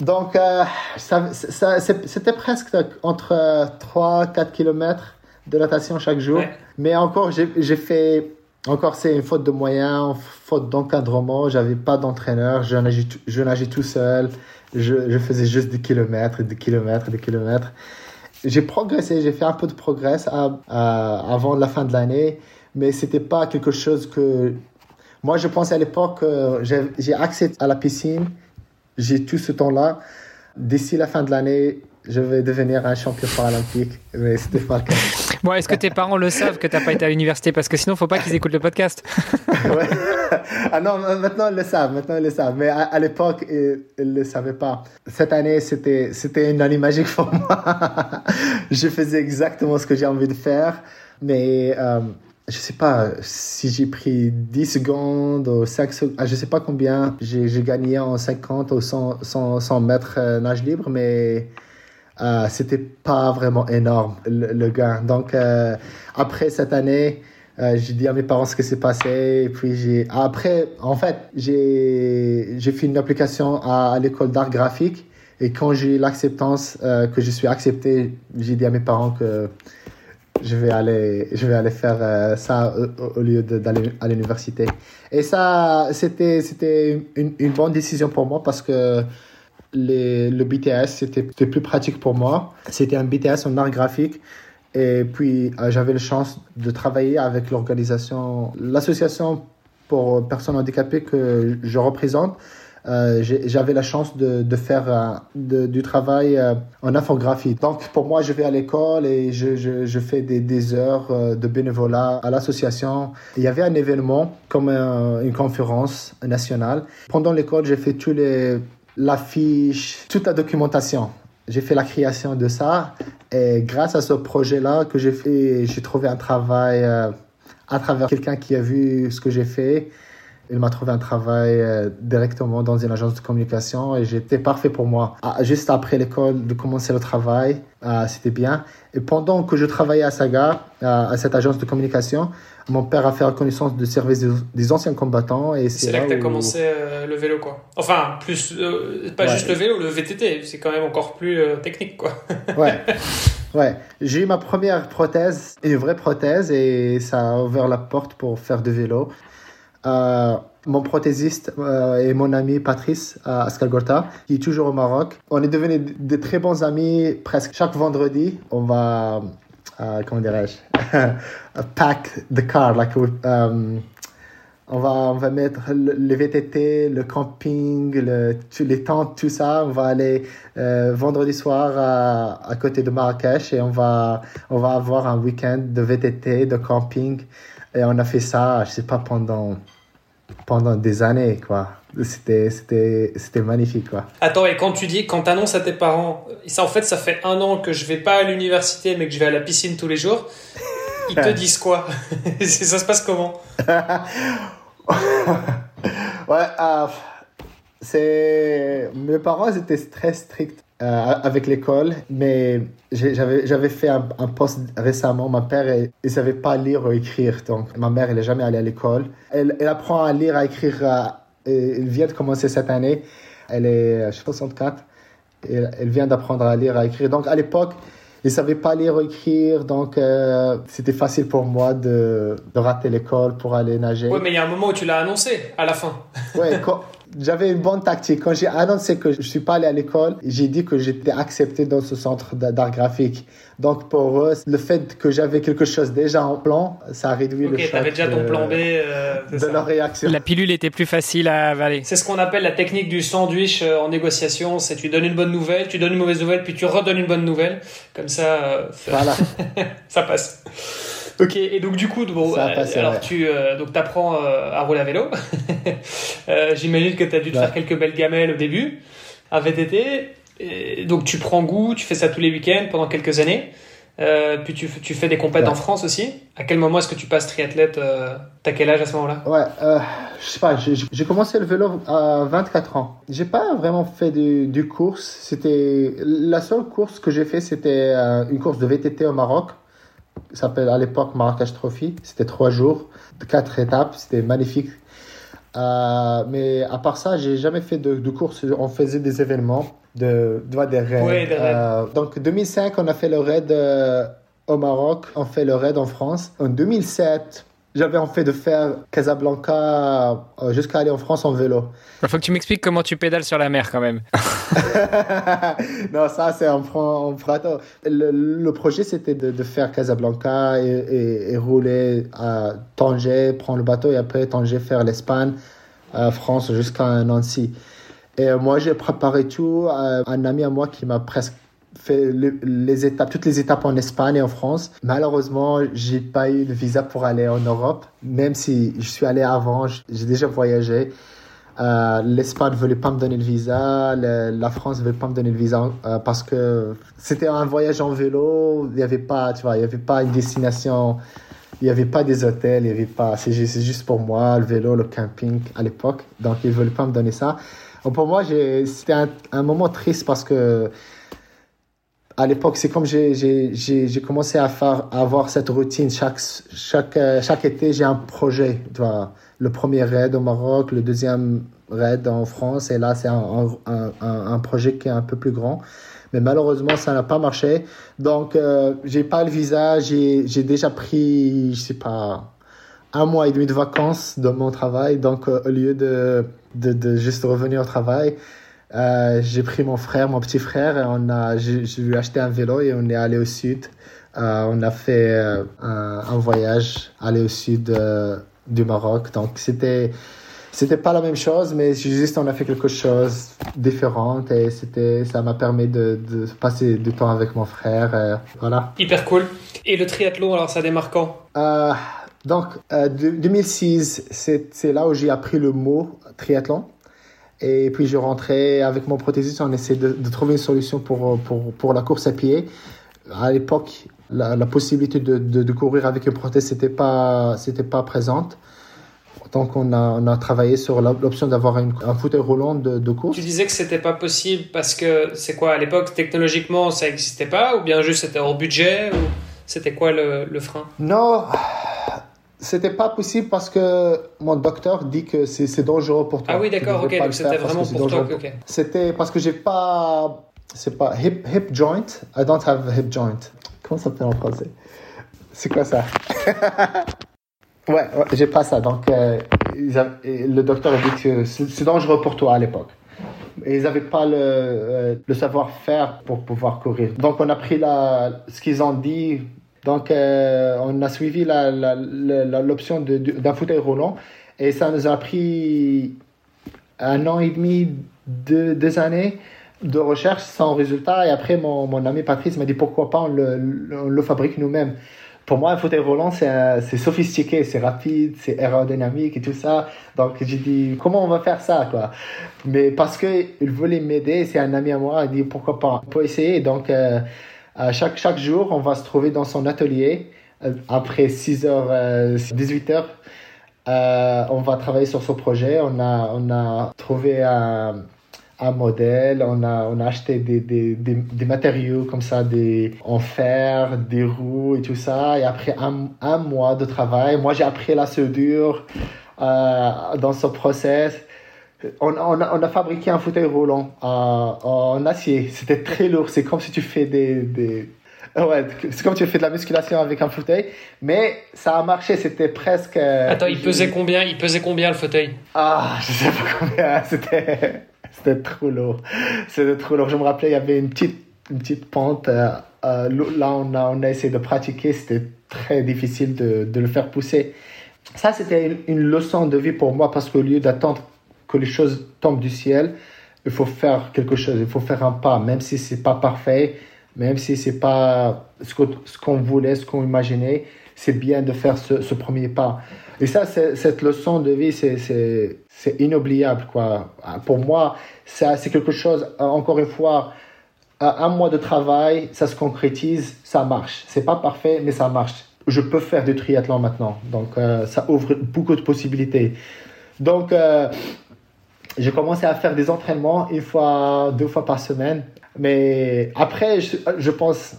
Donc, euh, ça, ça, c'était presque entre 3-4 kilomètres de natation chaque jour. Mais encore, j'ai fait, encore c'est une faute de moyens, faute d'encadrement, j'avais pas d'entraîneur, je nageais, je nageais tout seul je, je, faisais juste des kilomètres, des kilomètres, des kilomètres. J'ai progressé, j'ai fait un peu de progrès à, avant la fin de l'année, mais c'était pas quelque chose que. Moi, je pensais à l'époque, j'ai accès à la piscine, j'ai tout ce temps-là. D'ici la fin de l'année, je vais devenir un champion paralympique, mais c'était pas le cas. Bon, est-ce que tes parents le savent que tu n'as pas été à l'université? Parce que sinon, il ne faut pas qu'ils écoutent le podcast. <laughs> ouais. Ah non, maintenant ils le savent, maintenant ils le savent. Mais à, l'époque, ils ne le savaient pas. Cette année, c'était, c'était une année magique pour moi. <laughs> je faisais exactement ce que j'ai envie de faire, mais euh, je sais pas si j'ai pris 10 secondes ou 5 secondes, je sais pas combien j'ai, gagné en 50 ou 100, 100, 100 mètres euh, nage libre, mais euh, c'était pas vraiment énorme le, gain. Donc euh, après cette année, euh, j'ai dit à mes parents ce qui s'est passé. Et puis j'ai après, en fait, j'ai fait une application à, l'école d'art graphique. Et quand j'ai eu l'acceptance que je suis accepté, j'ai dit à mes parents que je vais aller je vais aller faire euh, ça au, lieu d'aller à l'université. Et ça, c'était c'était une, bonne décision pour moi parce que le BTS, c'était plus pratique pour moi. C'était un BTS en art graphique. Et puis, euh, j'avais la chance de travailler avec l'organisation, l'association pour personnes handicapées que je représente. Euh, j'avais la chance de, faire euh, du travail en infographie. Donc, pour moi, je vais à l'école et je, fais des, des, heures de bénévolat à l'association. Il y avait un événement comme une conférence nationale. Pendant l'école, j'ai fait tous les l'affiche, toute la documentation. J'ai fait la création de ça et grâce à ce projet-là que j'ai fait, j'ai trouvé un travail euh, à travers quelqu'un qui a vu ce que j'ai fait. Il m'a trouvé un travail euh, directement dans une agence de communication et j'étais parfait pour moi. Ah, juste après l'école, de commencer le travail, ah, c'était bien. Et pendant que je travaillais à Saga, à cette agence de communication, mon père a fait la connaissance de service des, anciens combattants. et C'est là, que tu as commencé euh, le vélo, quoi. Enfin, plus, euh, pas juste le vélo, le VTT, c'est quand même encore plus euh, technique, quoi. <laughs> ouais. Ouais, j'ai eu ma première prothèse, une vraie prothèse, et ça a ouvert la porte pour faire du vélo. Mon prothésiste et mon ami Patrice à Ascalgorta, qui est toujours au Maroc. On est devenus de très bons amis presque chaque vendredi. On va uh, comment dirais-je, <laughs> pack the car, like, um, on va, on va mettre le, VTT, le camping, le, les tentes, tout ça. On va aller euh, vendredi soir à, à, côté de Marrakech et on va, on va avoir un week-end de VTT, de camping. Et on a fait ça, je sais pas, pendant, pendant des années, quoi. C'était c'était c'était magnifique quoi. Attends et quand tu dis quand annonces à tes parents ça en fait ça fait un an que je vais pas à l'université mais que je vais à la piscine tous les jours ils te <laughs> disent quoi? <laughs> Ça se passe comment? <laughs> Ouais euh, c'est mes parents étaient très stricts euh, avec l'école mais j'avais fait un, poste récemment ma père il savait pas lire ou écrire donc ma mère elle est jamais allée à l'école elle, elle apprend à lire à écrire euh, elle vient de commencer cette année. Elle est 64. Et elle vient d'apprendre à lire, à écrire. Donc à l'époque, je ne savais pas lire ou écrire, donc euh, c'était facile pour moi de, de rater l'école pour aller nager. Oui, mais il y a un moment où tu l'as annoncé, à la fin. oui, <laughs> J'avais une bonne tactique. Quand j'ai annoncé que je suis pas allé à l'école, j'ai dit que j'étais accepté dans ce centre d'art graphique. Donc pour eux, le fait que j'avais quelque chose déjà en plan, ça a réduit le choc. Ok, t'avais déjà ton plan B. Euh, de leur réaction. La pilule était plus facile à avaler. C'est ce qu'on appelle la technique du sandwich euh, en négociation. C'est tu donnes une bonne nouvelle, tu donnes une mauvaise nouvelle, puis tu redonnes une bonne nouvelle. Comme ça, euh, voilà. <laughs> ça passe. <laughs> Ok, et donc du coup, bon, alors tu donc apprends à rouler à vélo. <laughs> J'imagine que tu as dû te faire quelques belles gamelles au début à VTT donc tu prends goût, tu fais ça tous les week-ends pendant quelques années. Euh, puis tu, tu, fais des compètes en France aussi. À quel moment est-ce que tu passes triathlète euh, T'as quel âge à ce moment-là? Ouais, euh, je sais pas. J'ai commencé le vélo à 24 ans. J'ai pas vraiment fait du, du course. C'était la seule course que j'ai fait, c'était euh, une course de VTT au Maroc. Ça s'appelle à l'époque Marrakech Trophy. C'était trois jours, quatre étapes. C'était magnifique. Euh, mais à part ça, j'ai jamais fait de, de course. On faisait des événements de, de des raids. Oui, des raids. Euh, donc 2005, on a fait le raid euh, au Maroc, on fait le raid en France. En 2007, j'avais en fait de faire Casablanca euh, jusqu'à aller en France en vélo. Il faut que tu m'expliques comment tu pédales sur la mer quand même. <laughs> non, ça c'est en, en le, le, projet c'était de, de, faire Casablanca et, et, et, rouler à Tanger, prendre le bateau et après Tanger faire l'Espagne, France jusqu'à Nancy. Et euh, moi, j'ai préparé tout. Euh, un ami à moi qui m'a presque les étapes, toutes les étapes en Espagne et en France. Malheureusement, j'ai pas eu le visa pour aller en Europe, même si je suis allé avant, j'ai déjà voyagé. Euh, L'Espagne ne voulait pas me donner le visa, la France ne voulait pas me donner le visa euh, parce que c'était un voyage en vélo, il n'y avait pas, tu vois, il y avait pas une destination, il n'y avait pas des hôtels, il y avait pas, c'est juste, pour moi, le vélo, le camping à l'époque, donc ils voulaient pas me donner ça. Pour moi, c'était un, moment triste parce que à l'époque, c'est comme j'ai commencé à, faire, à avoir cette routine. Chaque, chaque, chaque été, j'ai un projet. Tu vois, le premier raid au Maroc, le deuxième raid en France, et là, c'est un, un, un, projet qui est un peu plus grand. Mais malheureusement, ça n'a pas marché. Donc, euh, j'ai pas le visa. J'ai déjà pris, je sais pas, un mois et demi de vacances de mon travail. Donc, euh, au lieu de de, de juste revenir au travail. Euh, j'ai pris mon frère, mon petit frère, et on a, j'ai, lui ai acheté un vélo et on est allé au sud. Euh, on a fait euh, un, un, voyage, aller au sud du Maroc. Donc c'était, c'était pas la même chose, mais juste on a fait quelque chose de différent et c'était, ça m'a permis de, de, passer du temps avec mon frère. voilà. Hyper cool. Et le triathlon, alors ça démarre quand? Donc, 2006, c'est, c'est là où j'ai appris le mot triathlon. Et puis je rentrais avec mon prothésiste, on essayait de, trouver une solution pour, pour, pour, la course à pied. À l'époque, la, possibilité de, de, courir avec une prothèse n'était pas, pas présente. Donc on a, on a travaillé sur l'option d'avoir un fauteuil roulant de, de, course. Tu disais que c'était pas possible parce que c'est quoi à l'époque technologiquement ça n'existait pas? Ou bien juste c'était hors budget ou c'était quoi le, le frein? Non, c'était pas possible parce que mon docteur dit que c'est dangereux pour toi. Ah oui, d'accord, ok, donc c'était vraiment pour toi. C'était parce que j'ai pas. C'est pas hip, hip joint. I don't have hip joint. Comment ça s'appelle en français? C'est quoi ça? <laughs> Ouais, ouais j'ai pas ça. Donc, euh, le docteur a dit que c'est dangereux pour toi à l'époque. Et ils n'avaient pas le, euh, le savoir-faire pour pouvoir courir. Donc, on a pris la, ce qu'ils ont dit donc, euh, on a suivi l'option d'un fauteuil roulant et ça nous a pris un an et demi, deux, années de recherche sans résultat. Et après, mon, ami Patrice m'a dit pourquoi pas on le, fabrique nous-mêmes. Pour moi, un fauteuil roulant, c'est sophistiqué, c'est rapide, c'est aérodynamique et tout ça. Donc, j'ai dit, comment on va faire ça, quoi? Mais parce qu'il voulait m'aider, c'est un ami à moi, il dit, pourquoi pas? On peut essayer. Donc, euh, euh, chaque, chaque jour, on va se trouver dans son atelier. Euh, après 6 h 18 h on va travailler sur ce projet. On a, on a trouvé un, un modèle, on a, on a acheté des, des, des, matériaux comme ça, des, en fer, des roues et tout ça. Et après un, un mois de travail, moi j'ai appris la soudure euh, dans ce process on, on, a, on, a, fabriqué un fauteuil roulant en, en acier. C'était très lourd. C'est comme si tu fais des, des, Ouais, c'est comme tu fais de la musculation avec un fauteuil, mais ça a marché, c'était presque. euh, Attends, il pesait combien Il pesait combien le fauteuil? Ah, <laughs> je sais pas combien, c'était, c'était trop lourd. C'était trop lourd. Je me rappelais, il y avait une petite, une petite pente. euh, euh, là, on a, on a essayé de pratiquer, c'était très difficile de, de le faire pousser. Ça, c'était une, une leçon de vie pour moi parce qu'au lieu d'attendre que les choses tombent du ciel, il faut faire quelque chose, il faut faire un pas, même si c'est pas parfait, même si c'est pas ce qu'on voulait, ce qu'on imaginait, c'est bien de faire ce, premier pas. Et ça, cette leçon de vie, c'est- inoubliable. Quoi. Pour moi, c'est quelque chose, encore une fois, un mois de travail, ça se concrétise, ça marche. C'est pas parfait, mais ça marche. Je peux faire du triathlon maintenant. Donc, euh, ça ouvre beaucoup de possibilités. Donc, euh, j'ai commencé à faire des entraînements une fois, deux fois par semaine. Mais après, je, je pense,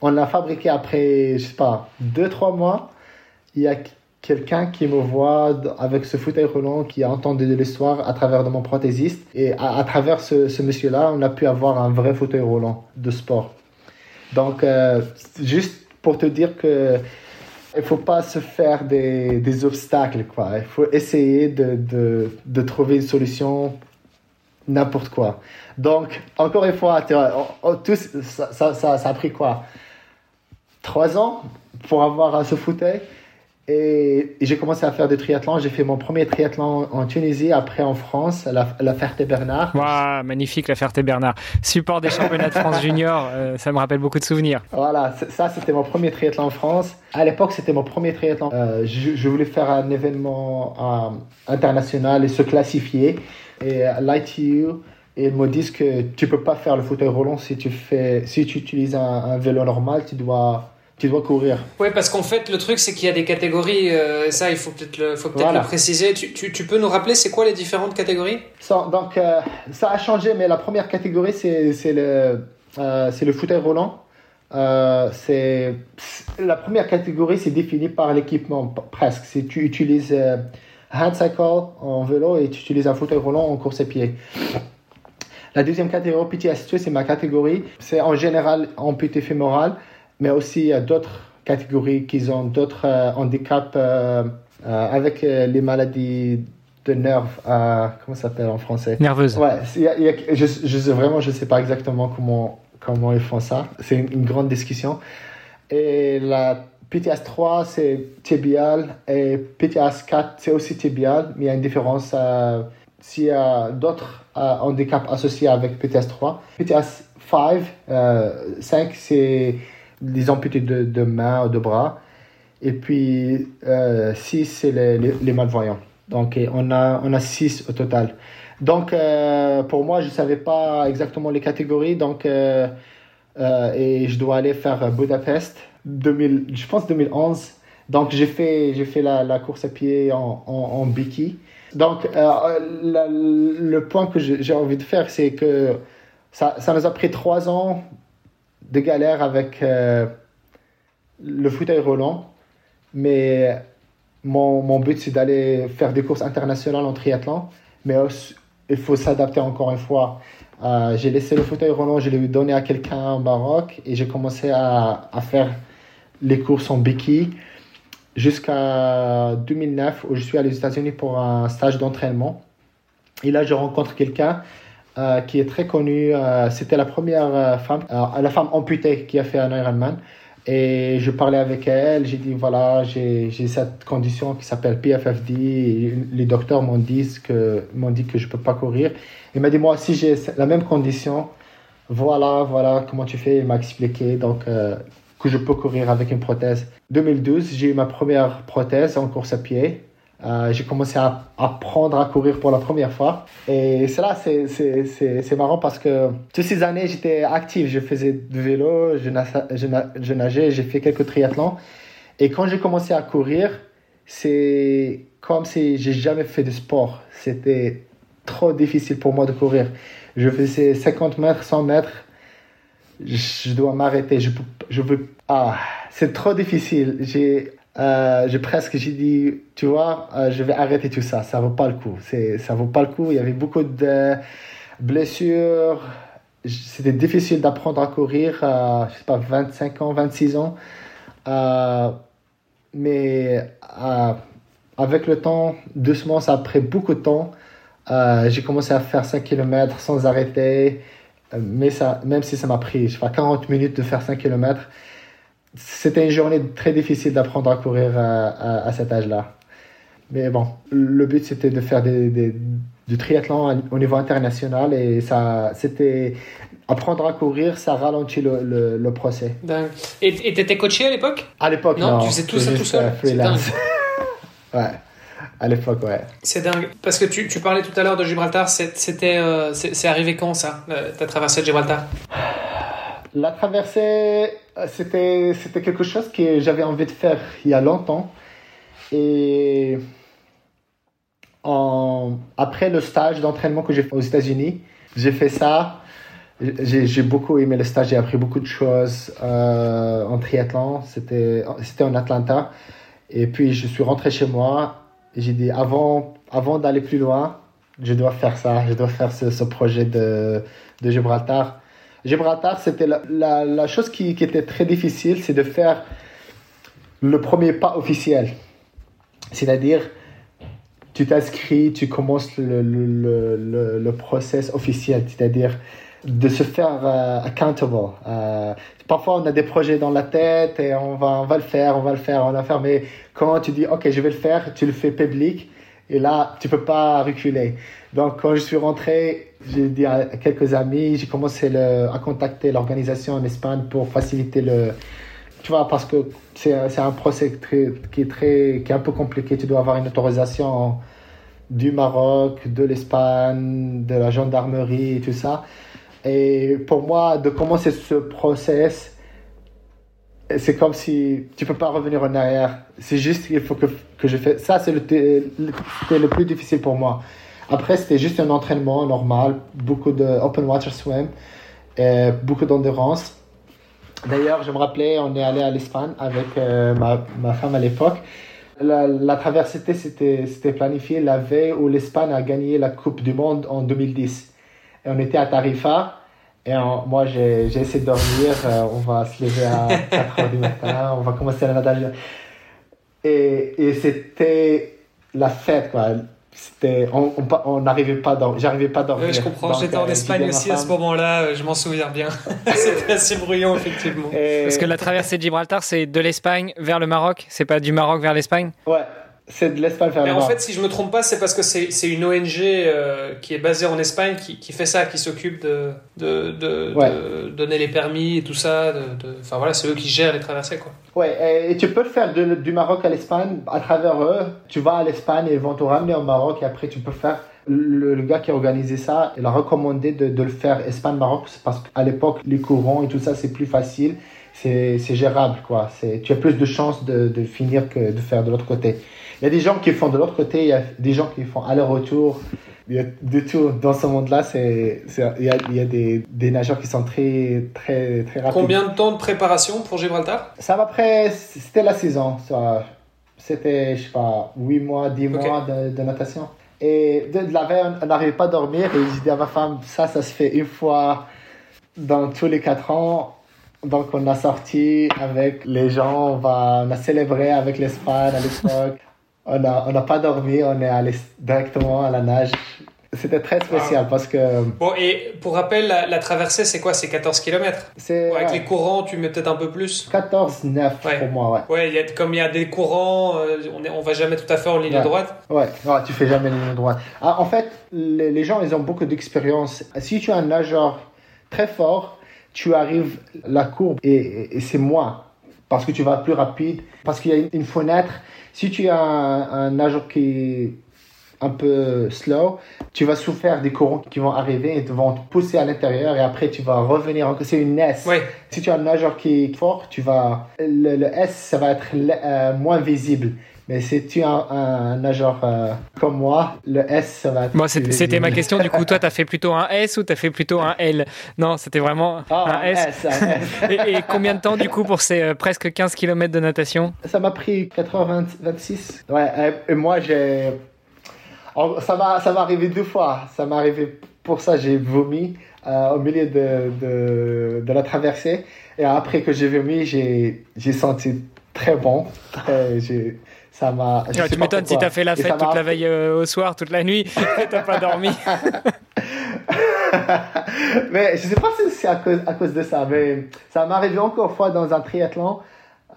on l'a fabriqué après, je sais pas, deux, trois mois. Il y a quelqu'un qui me voit avec ce fauteuil roulant qui a entendu de l'histoire à travers de mon prothésiste. Et à, à travers ce, ce monsieur-là, on a pu avoir un vrai fauteuil roulant de sport. Donc, euh, juste pour te dire que il faut pas se faire des, des obstacles, quoi. Il faut essayer de, de, de trouver une solution n'importe quoi. Donc, encore une fois, on- ça, ça, ça, ça a pris quoi? Trois ans pour avoir euh, ce fauteuil? Et, j'ai commencé à faire du triathlon. J'ai fait mon premier triathlon en Tunisie, après en France, à la, à la Ferté-Bernard. Waouh, magnifique la Ferté-Bernard. Support des championnats de France junior, euh, ça me rappelle beaucoup de souvenirs. Voilà, ça c'était mon premier triathlon en France. À l'époque, c'était mon premier triathlon. Euh, je, je voulais faire un événement euh, international et se classifier. Et à l'ITU, ils me disent que tu peux pas faire le fauteuil roulant si tu fais, si tu utilises un, un vélo normal, tu dois, tu dois courir. Ouais, parce qu'en fait, le truc, c'est qu'il y a des catégories, euh, ça, il faut peut-être le, faut peut-être Voilà. le préciser. Tu, tu, tu peux nous rappeler, c'est quoi les différentes catégories? Ça, donc, euh, ça a changé, mais la première catégorie, c'est c'est le, euh, c'est le fauteuil roulant. Euh, c'est la première catégorie, c'est défini par l'équipement presque. Si tu utilises euh, hand cycle en vélo et tu utilises un fauteuil roulant en course à pied. La deuxième catégorie, PTSD, c'est ma catégorie. C'est en général amputé fémoral, mais aussi il y a d'autres catégories qui ont d'autres euh, handicaps euh, euh, avec les maladies de nerfs. euh, comment ça s'appelle en français? Nerveuse. Ouais, c'est- il y a- il y a- je, je sais vraiment, je sais pas exactement comment, comment ils font ça. C'est une, une grande discussion. Et la PTS 3, c'est tibial. Et PTS 4, c'est aussi tibial. Mais il y a une différence. euh, S'il y a d'autres euh, handicaps associés avec PTS 3. PTS 5, euh, 5 c'est les amputés de, de main ou de bras. Et puis 6, c'est les, les, malvoyants. Donc, on a, on a 6 au total. Donc, euh, pour moi, je ne savais pas exactement les catégories. Donc, euh, euh, et je dois aller faire Budapest, 2000, je pense 2011. Donc, j'ai fait, j'ai fait la, course à pied en, en, biki. Donc, euh, le point que j'ai envie de faire, c'est que ça, ça nous a pris trois ans de galère avec euh, le fauteuil roulant. Mais mon, mon but, c'est d'aller faire des courses internationales en triathlon. Mais il faut s'adapter encore une fois. Euh, j'ai laissé le fauteuil roulant, je l'ai donné à quelqu'un au Maroc et j'ai commencé à, à faire les courses en béquille jusqu'à 2009 où je suis aux États-Unis pour un stage d'entraînement. Et là, je rencontre quelqu'un euh, qui est très connu. euh, C'était la première euh, femme, la femme amputée qui a fait un Ironman. Et je parlais avec elle, j'ai dit voilà, j'ai cette condition qui s'appelle PFFD. Les docteurs m'ont dit que dit que je peux pas courir. Il m'a dit moi si j'ai la même condition, voilà voilà comment tu fais. Il m'a expliqué donc que je peux courir avec une prothèse. 2012, j'ai eu ma première prothèse en course à pied. Euh, j'ai commencé à apprendre à courir pour la première fois. Et cela, c'est, c'est, c'est, c'est marrant parce que toutes ces années, j'étais actif. Je faisais du vélo, je, je, na- je nageais, j'ai fait quelques triathlons. Et quand j'ai commencé à courir, c'est comme si j'ai jamais fait de sport. C'était trop difficile pour moi de courir. Je faisais 50 mètres, 100 mètres. Je dois m'arrêter. Je, je veux. Ah, c'est trop difficile. J'ai euh, j'ai presque j'ai dit tu vois euh, je vais arrêter tout ça ça vaut pas le coup c'est ça vaut pas le coup il y avait beaucoup de blessures c'était difficile d'apprendre à courir à, je sais pas, 25 ans, 26 ans. Euh, mais euh, avec le temps, doucement, ça a pris beaucoup de temps. Euh, j'ai commencé à faire 5 km sans arrêter. Mais ça, même si ça m'a pris je sais pas, 40 minutes de faire 5 km, c'était une journée très difficile d'apprendre à courir à, à, cet âge-là. Mais bon, le but c'était de faire des, des, du triathlon au niveau international et ça, c'était apprendre à courir, ça ralentit le, le, le procès. Dingue. Et tu étais coaché à l'époque? À l'époque, non, non. tu faisais tout ça tout seul? <laughs> ouais. À l'époque, ouais. C'est dingue. Parce que tu, tu, parlais tout à l'heure de Gibraltar. C'était, euh, c'est arrivé quand ça Ta traversée de Gibraltar? La traversée, c'était quelque chose que j'avais envie de faire il y a longtemps. Et après le stage d'entraînement que j'ai fait aux États-Unis, j'ai fait ça. J'ai beaucoup aimé le stage, j'ai appris beaucoup de choses euh, en triathlon. C'était en Atlanta. Et puis je suis rentré chez moi et j'ai dit avant, avant d'aller plus loin, je dois faire ça, je dois faire ce, ce projet de, de Gibraltar. Gibraltar, c'était la, la, chose qui, était très difficile, c'est de faire le premier pas officiel. C'est-à-dire, tu t'inscris, tu commences le process officiel, c'est-à-dire de se faire euh, accountable. Euh, parfois, on a des projets dans la tête et on va, on va le faire, on va le faire, on va le faire, mais quand tu dis, OK, je vais le faire, tu le fais public et là, tu peux pas reculer. Donc, quand je suis rentré, j'ai dit à quelques amis, j'ai commencé le, à contacter l'organisation en Espagne pour faciliter le, tu vois, parce que c'est un procès qui, est très, qui est un peu compliqué. Tu dois avoir une autorisation du Maroc, de l'Espagne, de la gendarmerie et tout ça. Et pour moi, de commencer ce process, c'est comme si tu peux pas revenir en arrière. C'est juste qu'il faut que, que je fais. Ça, c'est le, le plus difficile pour moi. Après, c'était juste un entraînement normal, beaucoup de open water swim, et beaucoup d'endurance. D'ailleurs, je me rappelais, on est allé à l'Espagne avec euh, ma, ma, femme à l'époque. La, la traversée, c'était, planifié la veille où l'Espagne a gagné la Coupe du Monde en 2010. Et on était à Tarifa. Et moi, j'ai, essayé de dormir. Euh, on va se lever à <laughs> 4 h du matin. On va commencer à nager. Et, et c'était la fête, quoi c'était on n'arrivait pas dans j'arrivais pas à dormir je comprends. j'étais en Espagne aussi à ce moment-là euh, je m'en souviens bien. <laughs> C'était assez bruyant effectivement. Parce que la traversée de Gibraltar c'est de l'Espagne vers le Maroc c'est pas du Maroc vers l'Espagne? Ouais c'est de l'Espagne vers en fait, si je me trompe pas, c'est parce que c'est une ONG euh, qui est basée en Espagne qui, qui fait ça, qui s'occupe de, de, de, donner les permis et tout ça. Enfin voilà, c'est eux qui gèrent les traversées. Quoi. Ouais, et, tu peux le faire du Maroc à l'Espagne à travers eux. Tu vas à l'Espagne et ils vont te ramener au Maroc et après tu peux faire. Le, gars qui a organisé ça, il a recommandé de, de le faire Espagne-Maroc parce qu'à l'époque, les courants et tout ça, c'est plus facile. C'est gérable, quoi. Tu as plus de chances de, de finir que de faire de l'autre côté. Il y a des gens qui font de l'autre côté, il y a des gens qui font aller-retour. Il y a de tout dans ce monde-là. C'est, il y a, il y a des, des, nageurs qui sont très, très, très rapides. Combien de temps de préparation pour Gibraltar? Ça va après, c'était la saison. C'était, je sais pas, 8 mois, 10 mois de, natation. Et de, la veille, on n'arrivait pas à dormir. Et j'ai dit à ma femme, ça, ça se fait une fois dans tous les 4 ans. Donc, on a sorti avec les gens, on, va, on a célébré avec l'Espagne à l'époque. On n'a on a pas dormi, on est allé directement à la nage. C'était très spécial parce que. Bon, et pour rappel, la, traversée, c'est quoi? C'est 14 km Avec les courants, tu mets peut-être un peu plus 14, 9 pour moi, ouais. Ouais, y a, comme il y a des courants, euh, on, est, on va jamais tout à fait en ligne droite. Ouais, non, tu fais jamais ligne droite. Ah, en fait, les, les, gens, ils ont beaucoup d'expérience. Si tu es un nageur très fort, tu arrives la courbe et, et c'est moi parce que tu vas plus rapide, parce qu'il y a une fenêtre si tu as un, nageur qui est un peu slow, tu vas souffrir des courants qui vont arriver et te vont te pousser à l'intérieur et après tu vas revenir. C'est une S. Si tu as un nageur qui est fort, tu vas le, S ça va être euh, moins visible. Mais si tu as un, nageur euh, comme moi, le S, ça va. Moi, c'était ma question. Du coup, toi, tu as fait plutôt un S ou tu as fait plutôt un L? Non, c'était vraiment ah, un, S. <laughs> et, combien de temps, du coup, pour ces euh, presque 15 km de natation? Ça m'a pris 4h26. Ouais, et moi, j'ai. Ça va, ça va arriver deux fois. Ça m'est arrivé pour ça, j'ai vomi euh, au milieu de, de, de, la traversée. Et après que j'ai vomi, j'ai senti très bon. Très, ça m'a. tu m'étonnes si t'as fait la fête toute la veille euh, au soir, toute la nuit, <laughs> t'as pas dormi. <laughs> mais je sais pas si c'est à cause, à cause de ça, mais ça m'est arrivé encore une fois dans un triathlon,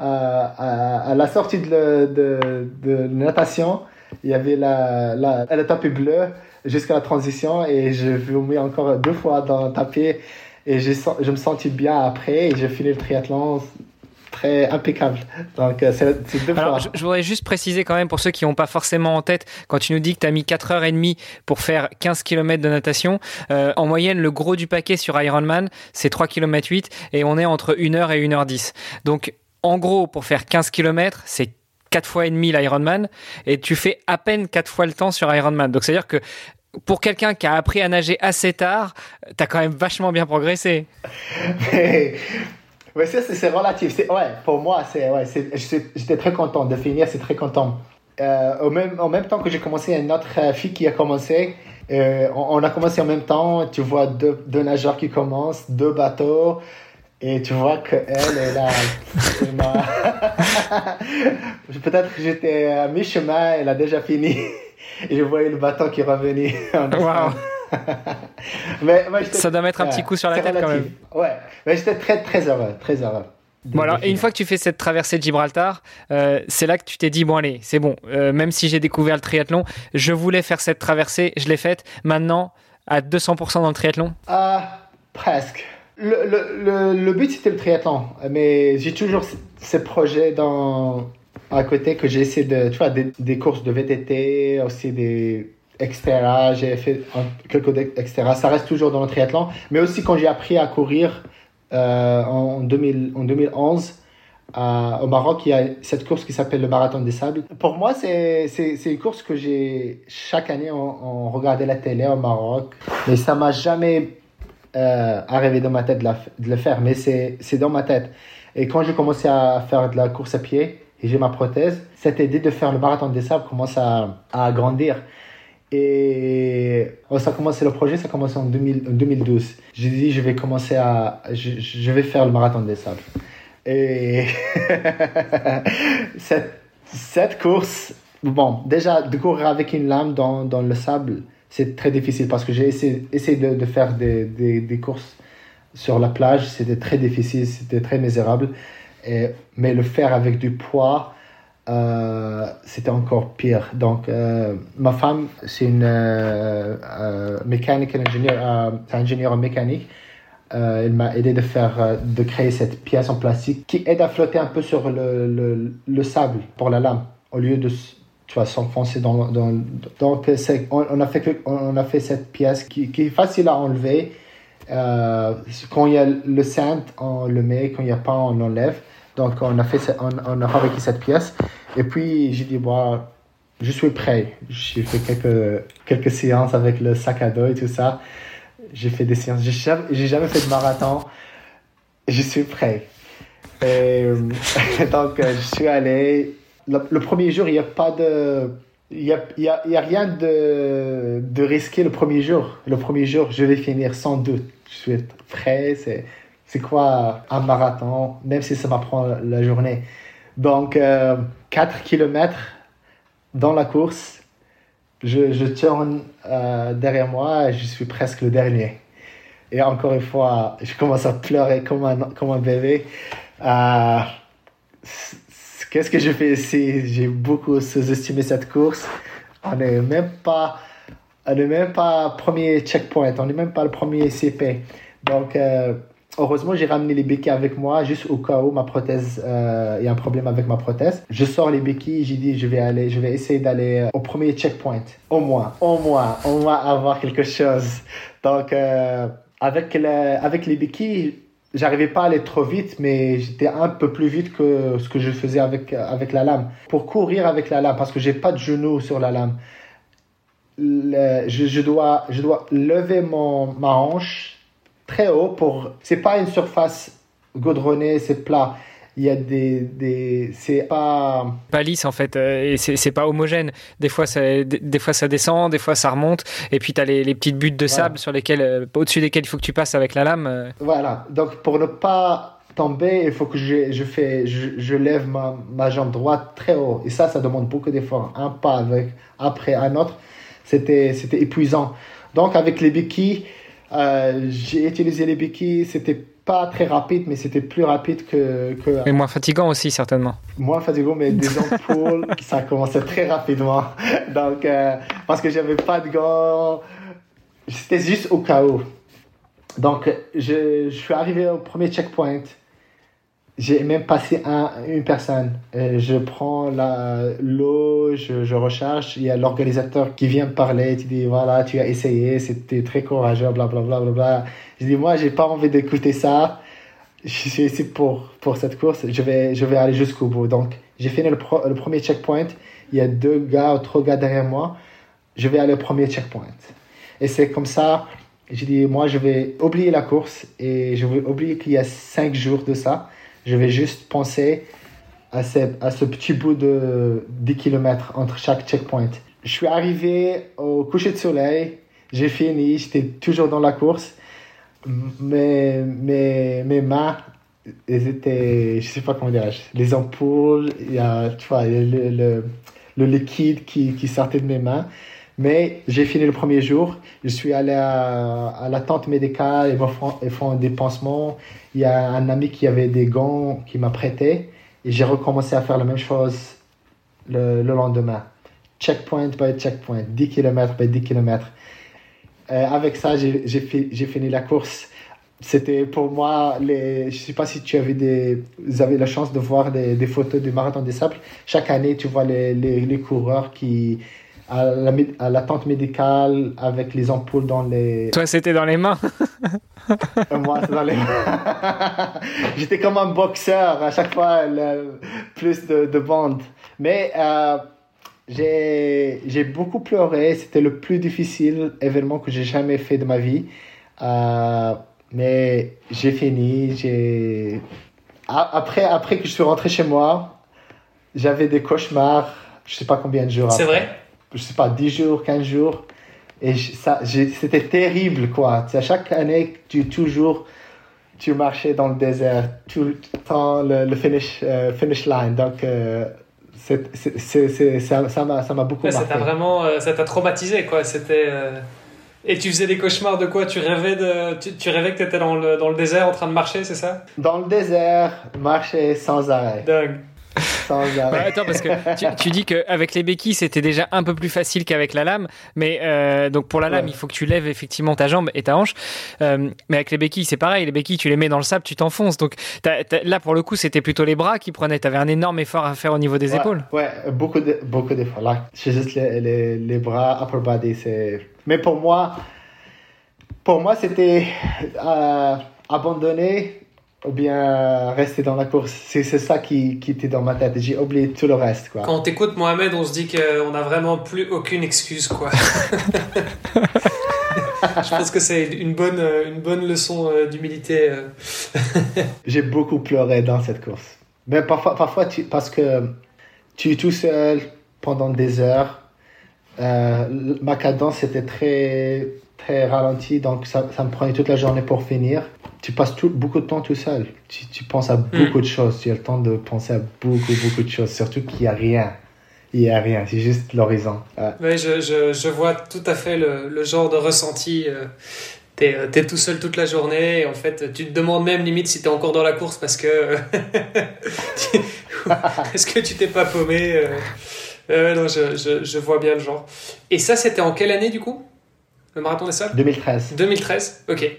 euh, à, à, la sortie de, de, de, natation, il y avait la, la, le tapis bleu jusqu'à la transition et je vomi encore deux fois dans le tapis et je me sentis bien après et j'ai fini le triathlon très impeccable. Donc, euh, c'est deux Alors, Je, voudrais juste préciser quand même pour ceux qui n'ont pas forcément en tête, quand tu nous dis que tu as mis 4h30 pour faire 15 km de natation, euh, en moyenne, le gros du paquet sur Ironman, c'est 3 km 8 et on est entre 1h et 1h10. Donc, en gros, pour faire 15 km, c'est 4 fois et demi l'Ironman et tu fais à peine 4 fois le temps sur Ironman. Donc, c'est-à-dire que pour quelqu'un qui a appris à nager assez tard, tu as quand même vachement bien progressé. <laughs> Mais ça, c'est relatif. Ouais, pour moi, c'est, ouais, j'étais très content de finir, c'est très content. Euh, au même, en même temps que j'ai commencé, une autre euh, fille qui a commencé. Euh, on, a commencé en même temps. Tu vois deux, deux nageurs qui commencent, deux bateaux. Et tu vois qu'elle est là. Peut-être que j'étais à mi-chemin, elle a déjà fini. <laughs> Et je voyais le bateau qui revenait. Wow. <laughs> mais, ça doit mettre un petit coup sur la tête quand même. Ouais, mais j'étais très très heureux, très heureux. Bon et une fois que tu fais cette traversée de Gibraltar, euh, c'est là que tu t'es dit bon allez, c'est bon. Euh, même si j'ai découvert le triathlon, je voulais faire cette traversée, je l'ai faite. Maintenant, à 200% dans le triathlon. Ah, presque. Le, le, le, but c'était le triathlon, mais j'ai toujours ces projets dans à côté que j'ai essayé de, tu vois, des, des courses de VTT, aussi des etc. J'ai fait quelques etc. Ça reste toujours dans le triathlon. Mais aussi quand j'ai appris à courir euh, en, 2000, en 2011 au Maroc, il y a cette course qui s'appelle le Marathon des Sables. Pour moi, c'est une course que j'ai chaque année on, regardait la télé au Maroc. Mais ça m'a jamais euh, arrivé dans ma tête de, de le faire. Mais c'est dans ma tête. Et quand j'ai commencé à faire de la course à pied et j'ai ma prothèse, cette idée de faire le Marathon des Sables commence à, à grandir. Et oh, ça a le projet, ça a commencé en, 2012. J'ai dit, je vais commencer à. Je, vais faire le marathon des sables. Et <laughs> cette, cette, course, bon, déjà, de courir avec une lame dans, dans le sable, c'est très difficile parce que j'ai essayé, de, faire des, des, des, courses sur la plage, c'était très difficile, c'était très misérable. Mais le faire avec du poids, euh, c'était encore pire. Donc, euh, ma femme, c'est une euh, mécanique ingénieur, ingénieur en mécanique. elle m'a aidé de faire, de créer cette pièce en plastique qui aide à flotter un peu sur le, le, le sable pour la lame, au lieu de tu vois, s'enfoncer dans, dans, donc on, a fait on a fait cette pièce qui, qui est facile à enlever quand il y a le cintre on le met quand il n'y a pas on l'enlève donc, on a, fait, on, a fabriqué cette pièce. Et puis, j'ai dit, bon, je suis prêt. J'ai fait quelques, quelques séances avec le sac à dos et tout ça. J'ai fait des séances. J'ai jamais, jamais fait de marathon. Je suis prêt. Et, <laughs> donc, je suis allé. Le, premier jour, il n'y a pas de. Il a, y a, y a, rien de, de risqué le premier jour. Le premier jour, je vais finir sans doute. Je suis prêt. C'est quoi un marathon, même si ça m'apprend la journée. Donc, 4 euh, km dans la course, je, tourne euh, derrière moi et je suis presque le dernier. Et encore une fois, je commence à pleurer comme un, comme un bébé. Euh, qu'est-ce que je fais ici? J'ai beaucoup sous-estimé cette course. On n'est même pas, on n'est même pas premier checkpoint, on n'est même pas le premier CP. Donc, Heureusement, j'ai ramené les béquilles avec moi, juste au cas où ma prothèse, euh, il y a un problème avec ma prothèse. Je sors les béquilles, j'ai dit, je vais aller, je vais essayer d'aller euh, au premier checkpoint. Au moins, au moins, au moins avoir quelque chose. Donc, euh, avec, avec les béquilles, j'arrivais pas à aller trop vite, mais j'étais un peu plus vite que ce que je faisais avec, avec la lame. Pour courir avec la lame, parce que j'ai pas de genoux sur la lame, je, je, dois, je dois lever mon, ma hanche très haut pour. C'est pas une surface gaudronnée, c'est plat. il y a des, des c'est pas pas lisse en fait euh, et c'est pas homogène. Des fois ça des, fois ça descend des fois ça remonte. Et puis tu as les, les, petites buttes de sable sur lesquelles euh, au-dessus desquelles il faut que tu passes avec la lame euh. voilà. Donc pour ne pas tomber il faut que je, je fais je, je lève ma, ma, jambe droite très haut. Et ça ça demande beaucoup d'efforts un pas avec après un autre. C'était c'était épuisant. Donc avec les béquilles j'ai utilisé les béquilles c'était pas très rapide, mais c'était plus rapide que, que. Et moins fatigant aussi, certainement. Moins fatigant, mais des <laughs> ampoules, ça commençait très rapidement. <laughs> Donc, euh, parce que j'avais pas de gants, c'était juste au où. Donc, je, je suis arrivé au premier checkpoint j'ai même passé un, une personne. je prends l'eau, je, je, recharge. Il y a l'organisateur qui vient me parler. Tu dis voilà, tu as essayé, c'était très courageux, blablabla. Bla, bla, bla. Je dis moi, j'ai pas envie d'écouter ça. Je suis ici pour, pour cette course. Je vais, je vais aller jusqu'au bout. Donc, j'ai fini le, le, premier checkpoint. Il y a deux gars ou trois gars derrière moi. Je vais aller au premier checkpoint. Et c'est comme ça. J'ai dit moi, je vais oublier la course et je vais oublier qu'il y a cinq jours de ça je vais juste penser à ce, à ce petit bout de 10 km entre chaque checkpoint. Je suis arrivé au coucher de soleil, j'ai fini, j'étais toujours dans la course. Mes, mes, mes mains, elles étaient, je sais pas comment dire, les ampoules, il y a, tu vois, le, le, le, liquide qui, qui sortait de mes mains. Mais j'ai fini le premier jour. Je suis allé à, à la tente médicale. Ils font, ils font des pansements. Il y a un ami qui avait des gants qui m'a prêté. Et j'ai recommencé à faire la même chose le, le lendemain. Checkpoint by checkpoint. 10 km by 10 km. avec ça, j'ai fini la course. C'était pour moi, les, je ne sais pas si tu avais des, vous avez la chance de voir des, des photos du marathon des sables. Chaque année, tu vois les, les, les coureurs qui, à la, à la tente médicale avec les ampoules dans les. Toi, c'était dans les mains. Moi, c'était dans les mains. <laughs> J'étais comme un boxeur à chaque fois, plus de, de bandes. Mais euh, j'ai beaucoup pleuré. C'était le plus difficile événement que j'ai jamais fait de ma vie. Euh, mais j'ai fini. J'ai après, après que je suis rentré chez moi, j'avais des cauchemars. Je sais pas combien de jours. C'est vrai? Je sais pas, 10 jours, 15 jours. Et ça, c'était terrible, quoi. À chaque année, tu toujours, tu marchais dans le désert, tout le temps, le, finish, euh, finish line. Donc, euh, c'est, ça, ça, m'a, ça m'a beaucoup marqué. Ça t'a vraiment, euh, ça t'a traumatisé, quoi. C'était, Et tu faisais des cauchemars de quoi? Tu rêvais, de, tu, rêvais que tu étais dans le, dans le désert en train de marcher, c'est ça? Dans le désert, marcher sans arrêt. Dingue attends, parce que tu, tu dis qu'avec les béquilles, c'était déjà un peu plus facile qu'avec la lame. Mais euh, donc pour la lame, il faut que tu lèves effectivement ta jambe et ta hanche. Euh, mais avec les béquilles, c'est pareil. Les béquilles, tu les mets dans le sable, tu t'enfonces. Donc là, pour le coup, c'était plutôt les bras qui prenaient. Tu avais un énorme effort à faire au niveau des épaules. Ouais, beaucoup de, beaucoup d'efforts. Là, c'est juste les, les, les, bras, upper body. C'est... Mais pour moi, pour moi, c'était euh, abandonner ou bien rester dans la course. C'est ça qui, qui était dans ma tête. J'ai oublié tout le reste. Quoi. Quand on t'écoute, Mohamed, on se dit qu'on n'a vraiment plus aucune excuse. quoi. <laughs> Je pense que c'est une bonne, une bonne leçon euh, d'humilité. Euh. <laughs> J'ai beaucoup pleuré dans cette course. Mais parfois, parfois parce que tu es tout seul pendant des heures. Euh, ma cadence était très, très ralentie, donc ça, ça me prenait toute la journée pour finir tu passes tout, beaucoup de temps tout seul. Tu, tu penses à beaucoup de choses. Tu as le temps de penser à beaucoup, beaucoup de choses. Surtout qu'il n'y a rien. Il n'y a rien. C'est juste l'horizon. Oui, je, je, je, vois tout à fait le, le genre de ressenti. Euh, tu es, es, tout seul toute la journée. Et en fait, tu te demandes même limite si tu es encore dans la course parce que. <laughs> <laughs> Est-ce que tu t'es pas paumé euh, euh, non, je, je, je, vois bien le genre. Et ça, c'était en quelle année du coup? Le marathon des sables 2013. 2013, ok.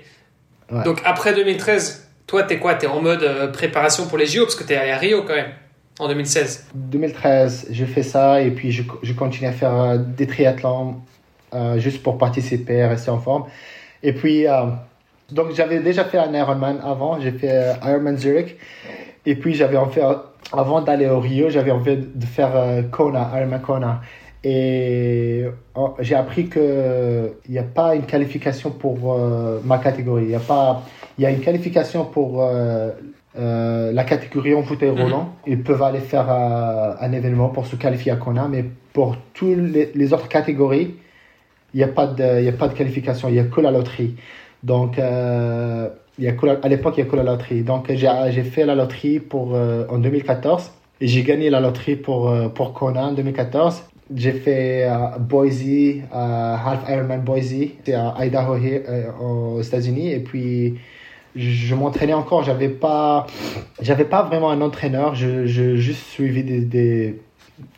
Donc après 2013, toi, t'es quoi? T'es en mode euh, préparation pour les JO parce que t'es allé à Rio quand même en 2016. 2013, j'ai fait ça et puis je, je continue à faire euh, des triathlons euh, juste pour participer, rester en forme. Et puis, donc j'avais déjà fait un Ironman avant, j'ai fait Ironman Zurich. Et puis j'avais envie, avant d'aller au Rio, j'avais envie de faire Kona, Ironman Kona. Et oh, j'ai appris qu'il n'y a pas une qualification pour euh, ma catégorie. Il y, a pas, il y a une qualification pour euh, euh, la catégorie en fauteuil Mhm. roulant. Ils peuvent aller faire un événement pour se qualifier à Kona, mais pour toutes les, les autres catégories, il n'y a, pas de- il y a pas de qualification, il n'y a que la loterie. Donc, il y a que la- à l'époque, il n'y a que la loterie. Donc, j'ai fait la loterie pour, en 2014 et j'ai gagné la loterie pour, pour Kona en 2014. J'ai fait euh, Boise, euh, Half Ironman Boise, c'est à Idaho, euh, aux États-Unis. Et puis, je, m'entraînais encore. J'avais pas, j'avais pas vraiment un entraîneur. Je, je juste suivi des, des,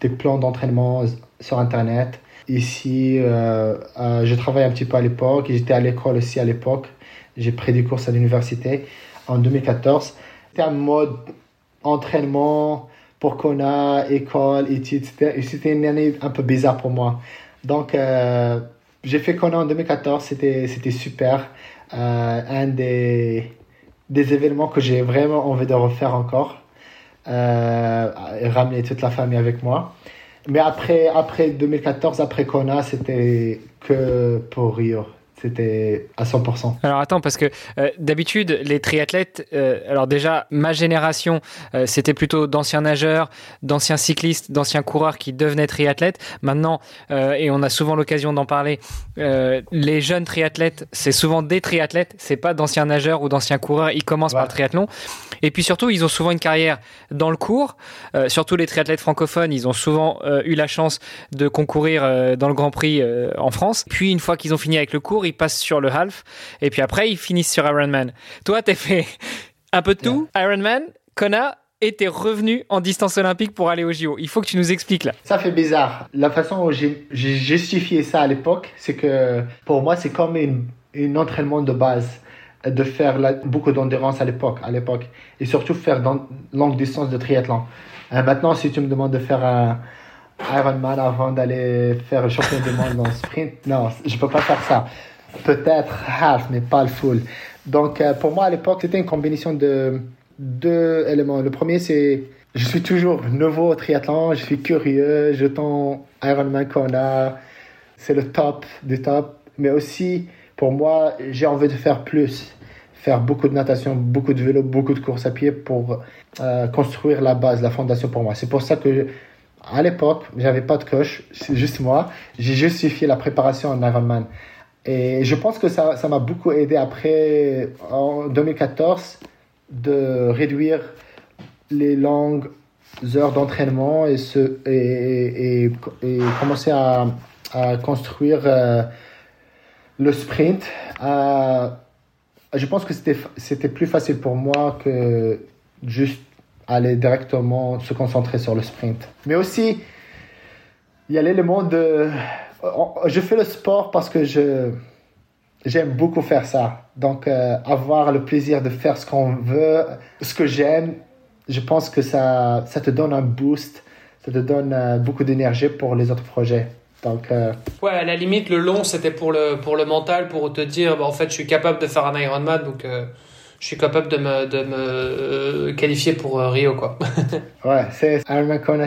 des plans d'entraînement sur Internet. Ici, euh, euh, je travaille un petit peu à l'époque. J'étais à l'école aussi à l'époque. J'ai pris des courses à l'université en 2014. C'était un mode entraînement pour Kona, école, études. C'était une année un peu bizarre pour moi. Donc, euh, j'ai fait Kona en 2014. C'était c'était super. Euh, un des, des événements que j'ai vraiment envie de refaire encore. Euh, ramener toute la famille avec moi. Mais après, après 2014, après Kona, c'était que pour Rio. C'était à 100%. Alors attends, parce que euh, d'habitude, les triathlètes, euh, alors déjà, ma génération, euh, c'était plutôt d'anciens nageurs, d'anciens cyclistes, d'anciens coureurs qui devenaient triathlètes. Maintenant, et on a souvent l'occasion d'en parler, les jeunes triathlètes, c'est souvent des triathlètes, c'est pas d'anciens nageurs ou d'anciens coureurs, ils commencent par le triathlon. Et puis surtout, ils ont souvent une carrière dans le cours. Surtout les triathlètes francophones, ils ont souvent eu la chance de concourir dans le Grand Prix en France. Puis une fois qu'ils ont fini avec le cours, ils passent sur le half. Et puis après, ils finissent sur Ironman. Toi, t'as fait un peu de tout. Ironman, Kona, et t'es revenu en distance olympique pour aller au JO. Il faut que tu nous expliques là. Ça fait bizarre. La façon où j'ai justifié ça à l'époque, c'est que pour moi, c'est comme une, un entraînement de base de faire la- beaucoup d'endurance à l'époque, à l'époque, et surtout faire dans longue distance de triathlon. Euh, maintenant, si tu me demandes de faire un Ironman avant d'aller faire le championnat du monde le sprint, non, je peux pas faire ça. Peut-être half, mais pas le full. Donc, euh, pour moi, à l'époque, c'était une combinaison de deux éléments. Le premier, c'est je suis toujours nouveau au triathlon, je suis curieux, je tends Ironman Kona, c'est le top du top. Mais aussi, pour moi, j'ai envie de faire plus. Faire beaucoup de natation, beaucoup de vélo, beaucoup de course à pied pour euh, construire la base, la fondation pour moi. C'est pour ça que, à l'époque, j'avais pas de coach, c'est juste moi. J'ai justifié la préparation en Ironman. Et je pense que ça ça m'a beaucoup aidé après, en 2014, de réduire les longues heures d'entraînement et, et, et, et, commencer à, à construire euh, le sprint. Je pense que c'était plus facile pour moi que juste aller directement se concentrer sur le sprint. Mais aussi, il y a l'élément de... Je fais le sport parce que je j'aime beaucoup faire ça. Donc, euh, avoir le plaisir de faire ce qu'on veut, ce que j'aime, je pense que ça, ça te donne un boost, ça te donne euh, beaucoup d'énergie pour les autres projets. Donc, euh, Ouais, à la limite, le long, c'était pour le, pour le mental, pour te dire, bah, en fait, je suis capable de faire un Ironman, donc euh, je suis capable de me, de me euh, qualifier pour euh, Rio, quoi. <laughs> ouais, c'est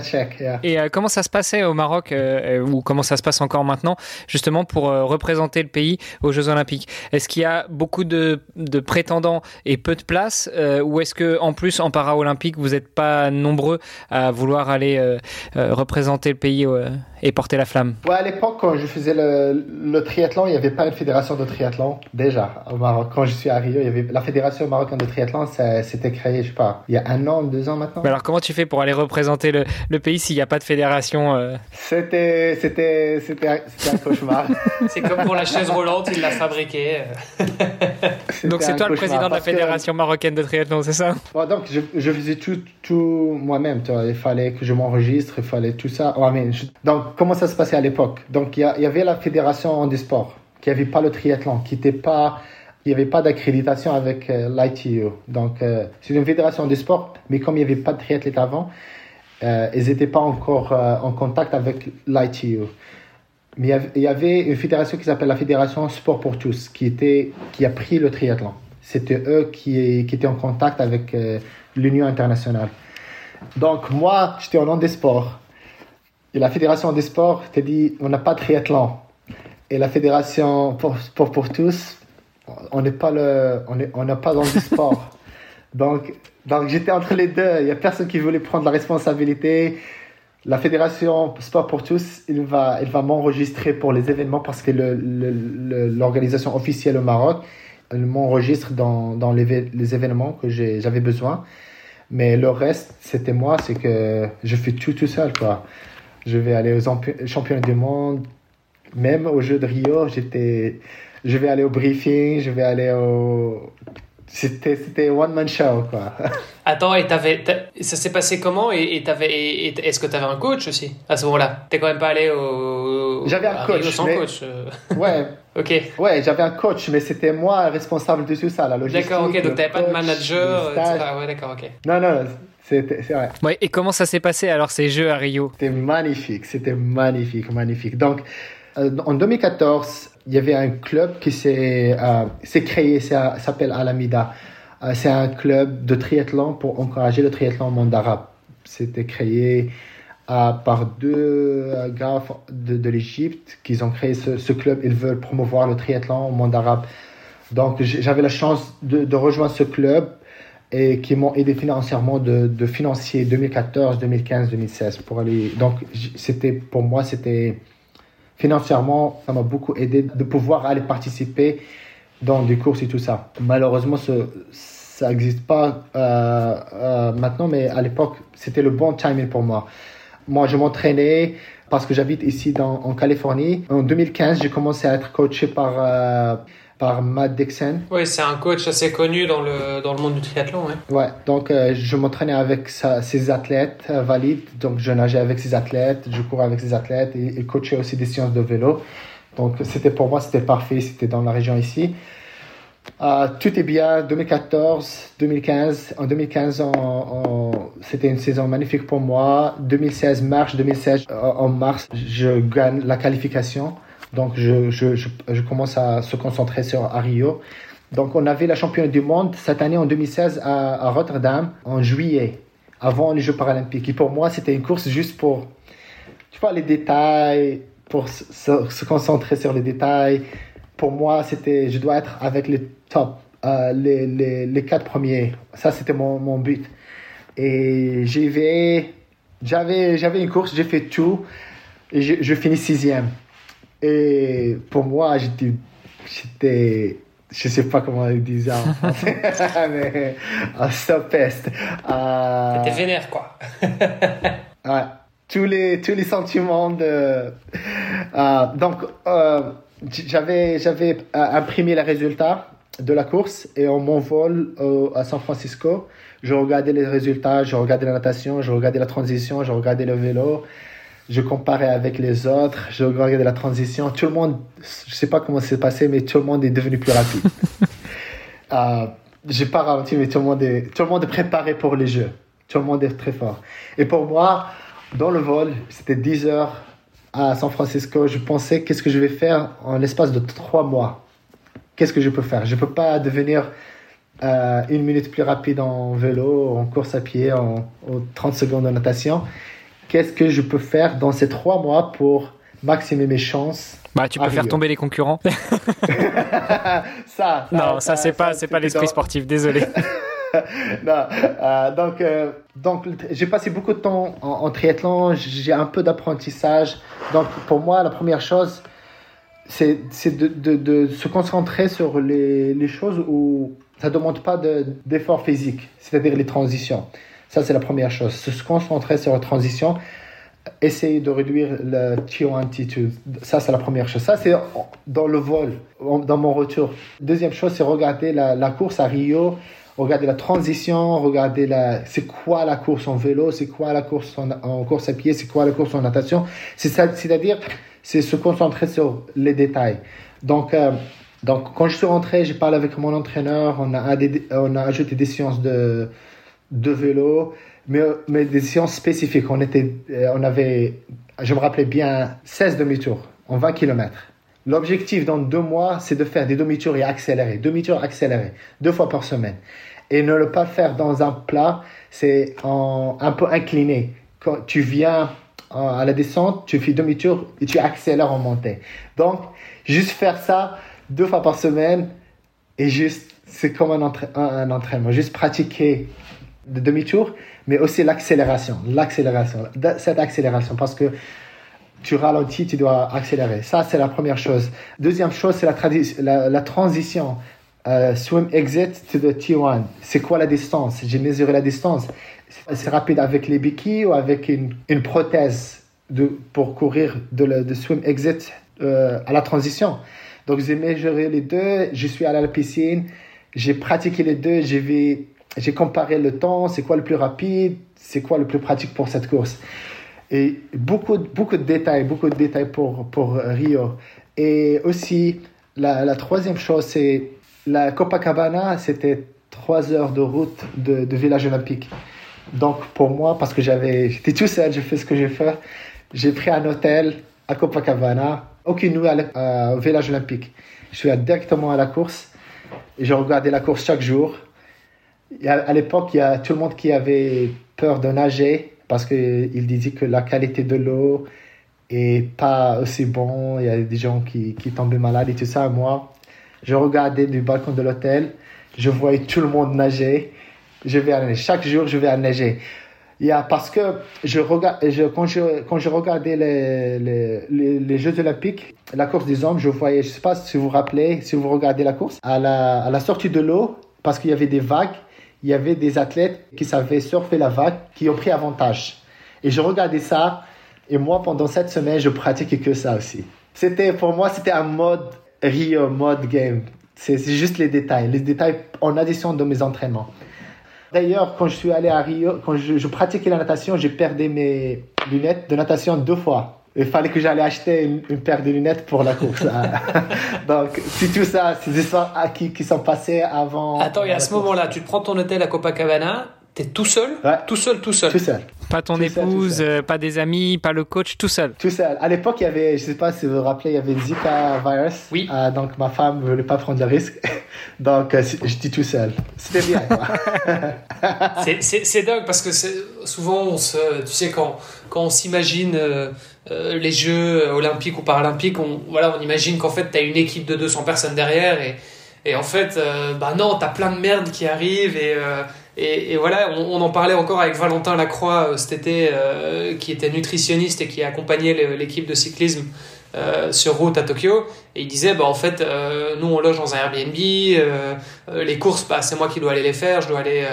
check. yeah. Et euh, comment ça se passait au Maroc, euh, ou comment ça se passe encore maintenant, justement pour euh, représenter le pays aux Jeux Olympiques? Est-ce qu'il y a beaucoup de, de prétendants et peu de places, euh, ou est-ce que en plus en para-olympique vous n'êtes pas nombreux à vouloir aller euh, euh, représenter le pays euh, et porter la flamme Ouais, à l'époque, quand je faisais le, le triathlon, il n'y avait pas une fédération de triathlon. Déjà, au Maroc. Quand je suis à Rio, il y avait la fédération marocaine de triathlon, ça- c'était créé, je sais pas, il y a un an, deux ans maintenant. Mais alors comment tu fais pour aller représenter le, le pays s'il n'y a pas de fédération euh? C'était, c'était, c'était, c'était un cauchemar. <laughs> C'est comme pour la chaise roulante, il l'a fabriquée. Donc c'est toi le président de la que- fédération marocaine de triathlon, c'est ça? Bon, donc, je, je faisais tout, tout moi-même. tu vois. Il fallait que je m'enregistre, il fallait tout ça. Ouais, comment ça se passait à l'époque? Donc, il y, avait la fédération des sports, qui n'avait pas le triathlon, qui n'était pas. Il n'y avait pas d'accréditation avec euh, l'ITU. Donc, euh, c'est une fédération des sports, mais comme il n'y avait pas de triathlète avant, euh, ils n'étaient pas encore en contact avec l'ITU. Mais il y avait- une fédération qui s'appelle la Fédération Sport pour tous, qui, était, qui a pris le triathlon. C'était eux qui, étaient en contact avec l'Union internationale. Donc, moi, j'étais en nom des sports. Et la Fédération des sports t'a dit on n'a pas de triathlon. Et la Fédération pour, pour, pour tous, on n'est pas le, on est- on n'a pas dans le sport. <laughs> Donc, donc j'étais entre les deux. Il n'y a personne qui voulait prendre la responsabilité. La fédération Sport pour tous, il va, il va m'enregistrer pour les événements parce que l'organisation officielle au Maroc, elle m'enregistre dans, dans les, les, événements que j'avais besoin. Mais le reste, c'était moi, c'est que je fais tout tout seul, quoi. Je vais aller aux championnats du monde, même aux Jeux de Rio, j'étais, je vais aller au briefing, je vais aller au, c'était, c'était one man show, quoi. <laughs> Attends, et t'avais, ça s'est passé comment? Et, et t'avais, est-ce que t'avais un coach aussi à ce moment-là? T'es quand même pas allé au. J'avais un coach. Sans coach. Euh. <laughs> Ouais. ok. Ouais, j'avais un coach, mais c'était moi responsable de tout ça, la logistique. D'accord, ok. Donc t'avais pas de manager, etc. Ouais, d'accord, ok. Non, non. C'est vrai. Ouais, et comment ça s'est passé alors ces Jeux à Rio? C'était magnifique, c'était magnifique, magnifique. Donc, euh, en 2014, il y avait un club qui s'est euh, créé, ça s'appelle Alamida. Euh, c'est un club de triathlon pour encourager le triathlon au monde arabe. C'était créé par deux gars de, de l'Égypte qui ont créé ce, club. Ils veulent promouvoir le triathlon au monde arabe. Donc j'avais la chance de, de, rejoindre ce club et qui m'ont aidé financièrement de, de financer 2014, 2015, 2016 pour aller. Donc c'était pour moi c'était financièrement, ça m'a beaucoup aidé de pouvoir aller participer dans des courses et tout ça. Malheureusement, ça n'existe pas euh, euh, maintenant, mais à l'époque, c'était le bon timing pour moi. Moi, je m'entraînais parce que j'habite ici dans, en Californie. En 2015, j'ai commencé à être coaché par euh, par Matt Dixon. Oui, c'est un coach assez connu dans le, dans le monde du triathlon. Ouais, ouais donc euh, je m'entraînais avec sa, ses athlètes euh, valides. Donc je nageais avec ses athlètes, je courais avec ses athlètes et, et coachais aussi des séances de vélo. Donc c'était pour moi, c'était parfait, c'était dans la région ici. Euh, tout est bien, 2014, 2015. En 2015, c'était une saison magnifique pour moi. 2016, mars, 2016, en mars, je gagne la qualification. Donc, je, je, commence à se concentrer sur Rio. Donc, on avait la championne du monde cette année en 2016 à, à Rotterdam en juillet, avant les Jeux paralympiques. Et pour moi, c'était une course juste pour, tu vois, les détails, pour se, concentrer sur les détails. Pour moi, c'était, je dois être avec les top, euh, les, les, les, quatre premiers. Ça, c'était mon, mon but. Et j'y vais, j'avais, j'avais une course, j'ai fait tout, et je, je finis sixième. Et pour moi, j'étais, j'étais, je sais pas comment ils disent en français, <laughs> mais un peste. Euh, T'étais vénère, quoi. <laughs> ouais, tous les, tous les sentiments de. Euh, donc, euh, j'avais, j'avais imprimé les résultats de la course et on m'envole à San Francisco. Je regardais les résultats, je regardais la natation, je regardais la transition, je regardais le vélo je comparais avec les autres, je regardais la transition. Tout le monde, je sais pas comment c'est passé, mais tout le monde est devenu plus rapide. <laughs> euh, j'ai pas ralenti, mais tout le monde est, tout le monde est préparé pour les jeux. Tout le monde est très fort. Et pour moi, dans le vol, c'était 10 heures à San Francisco. Je pensais, qu'est-ce que je vais faire en l'espace de 3 mois? Qu'est-ce que je peux faire? Je peux pas devenir euh, une minute plus rapide en vélo, en course à pied, en, en 30 secondes en natation qu'est-ce que je peux faire dans ces trois mois pour maximiser mes chances bah, tu peux faire tomber les concurrents. <laughs> <laughs> ça, Non, ça, c'est pas, c'est pas l'esprit sportif. Désolé. <laughs> non, euh, donc, euh, donc, j'ai passé beaucoup de temps en, triathlon. J'ai un peu d'apprentissage. Donc, pour moi, la première chose, c'est, c'est de, de, de, se concentrer sur les, les choses où ça ne demande pas d'effort physique, c'est-à-dire les transitions. Ça, c'est la première chose. Se concentrer sur la transition, essayer de réduire le T1, T2. Ça, c'est la première chose. Ça, c'est dans le vol, dans mon retour. Deuxième chose, c'est regarder la, la, course à Rio, regarder la transition, regarder la, c'est quoi la course en vélo, c'est quoi la course en, course à pied, c'est quoi la course en natation. C'est-à-dire, c'est se concentrer sur les détails. Donc, euh, donc, quand je suis rentré, j'ai parlé avec mon entraîneur, on a, on a ajouté des séances de, de vélo, mais, mais des séances spécifiques. On, était, euh, on avait, je me rappelais bien, 16 demi-tours en 20 km. L'objectif dans deux mois, c'est de faire des demi-tours et accélérer, demi-tours accélérés, deux fois par semaine. Et ne le pas faire dans un plat, c'est un peu incliné. Quand tu viens euh, à la descente, tu fais demi-tour et tu accélères en montée. Donc, juste faire ça deux fois par semaine et juste c'est comme un, un, entraînement. Juste pratiquer de demi-tour, mais aussi l'accélération. L'accélération. Cette accélération, parce que tu ralentis, tu dois accélérer. Ça, c'est la première chose. Deuxième chose, c'est la, transition. Euh, swim exit to the T1. C'est quoi la distance? J'ai mesuré la distance. C'est rapide avec les béquilles ou avec une, prothèse pour courir de, de swim exit euh, à la transition? Donc j'ai mesuré les deux, je suis allé à la piscine, j'ai pratiqué les deux, j'ai j'ai comparé le temps, c'est quoi le plus rapide, c'est quoi le plus pratique pour cette course. Et beaucoup, beaucoup de détails, beaucoup de détails pour, pour Rio. Et aussi, la, la troisième chose, c'est la Copacabana, c'était trois heures de route de, de, village olympique. Donc pour moi, parce que j'étais tout seul, j'ai fait ce que j'ai fait, j'ai pris un hôtel à Copacabana, aucune nuit au village olympique. Je suis allé directement à la course et j'ai regardé la course chaque jour. À l'époque, il y a tout le monde qui avait peur de nager parce qu'il disait que la qualité de l'eau est pas aussi bon. Il y a des gens qui, qui tombaient malades et tout ça. Moi, je regardais du balcon de l'hôtel, je voyais tout le monde nager. Je vais aller chaque jour, je vais aller nager. Il y a, parce que je regarde, je, quand, je, quand je regardais les, les, les, Jeux Olympiques, la course des hommes, je voyais, je sais pas si vous vous rappelez, si vous regardez la course, à la, à la sortie de l'eau, parce qu'il y avait des vagues, il y avait des athlètes qui savaient surfer la vague, qui ont pris avantage. Et je regardais ça, et moi, pendant cette semaine, je pratiquais que ça aussi. C'était, pour moi, c'était un mode Rio, mode game. C'est juste les détails, les détails en addition de mes entraînements. D'ailleurs, quand je suis allé à Rio, quand je, je pratiquais la natation, j'ai perdu mes lunettes de natation deux fois. Il fallait que j'allais acheter une, paire de lunettes pour la course. <laughs> Donc, c'est tout ça, ces histoires qui, qui sont passées avant. Attends, et à ce moment-là, tu te prends ton hôtel à Copacabana, T'es tout seul? Tout seul, tout seul Tout seul. Pas ton épouse, euh, pas des amis, pas le coach, tout seul Tout seul. À l'époque, il y avait, je sais pas si vous vous rappelez, il y avait le Zika virus. Oui. Euh, donc ma femme ne voulait pas prendre le risque. <laughs> donc euh, je dis tout seul. C'était bien. <laughs> c'est dingue parce que souvent, on se, tu sais, quand, quand on s'imagine les Jeux olympiques ou paralympiques, on, voilà, on imagine qu'en fait, tu as une équipe de 200 personnes derrière et, et en fait, bah non, tu as plein de merde qui arrive et et, voilà, on, en parlait encore avec Valentin Lacroix euh, cet été, euh, qui était nutritionniste et qui accompagnait l'équipe de cyclisme euh, sur route à Tokyo. Et il disait, bah, en fait, nous on loge dans un Airbnb, les courses, bah, c'est moi qui dois aller les faire, je dois aller,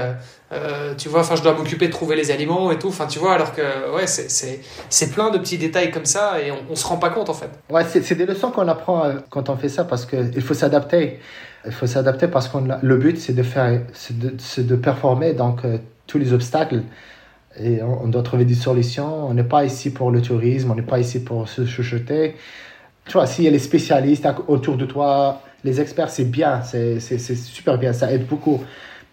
tu vois, enfin, je dois m'occuper de trouver les aliments et tout. Enfin, tu vois, alors que, ouais, c'est plein de petits détails comme ça et on, se rend pas compte en fait. Ouais, c'est des leçons qu'on apprend quand on fait ça parce qu'il faut s'adapter il faut s'adapter parce que le but, c'est de, faire, de, de performer donc euh, tous les obstacles. Et on, doit trouver des solutions. On n'est pas ici pour le tourisme, on n'est pas ici pour se chuchoter. Tu vois, s'il y a les spécialistes autour de toi, les experts, c'est bien, c'est super bien, ça aide beaucoup.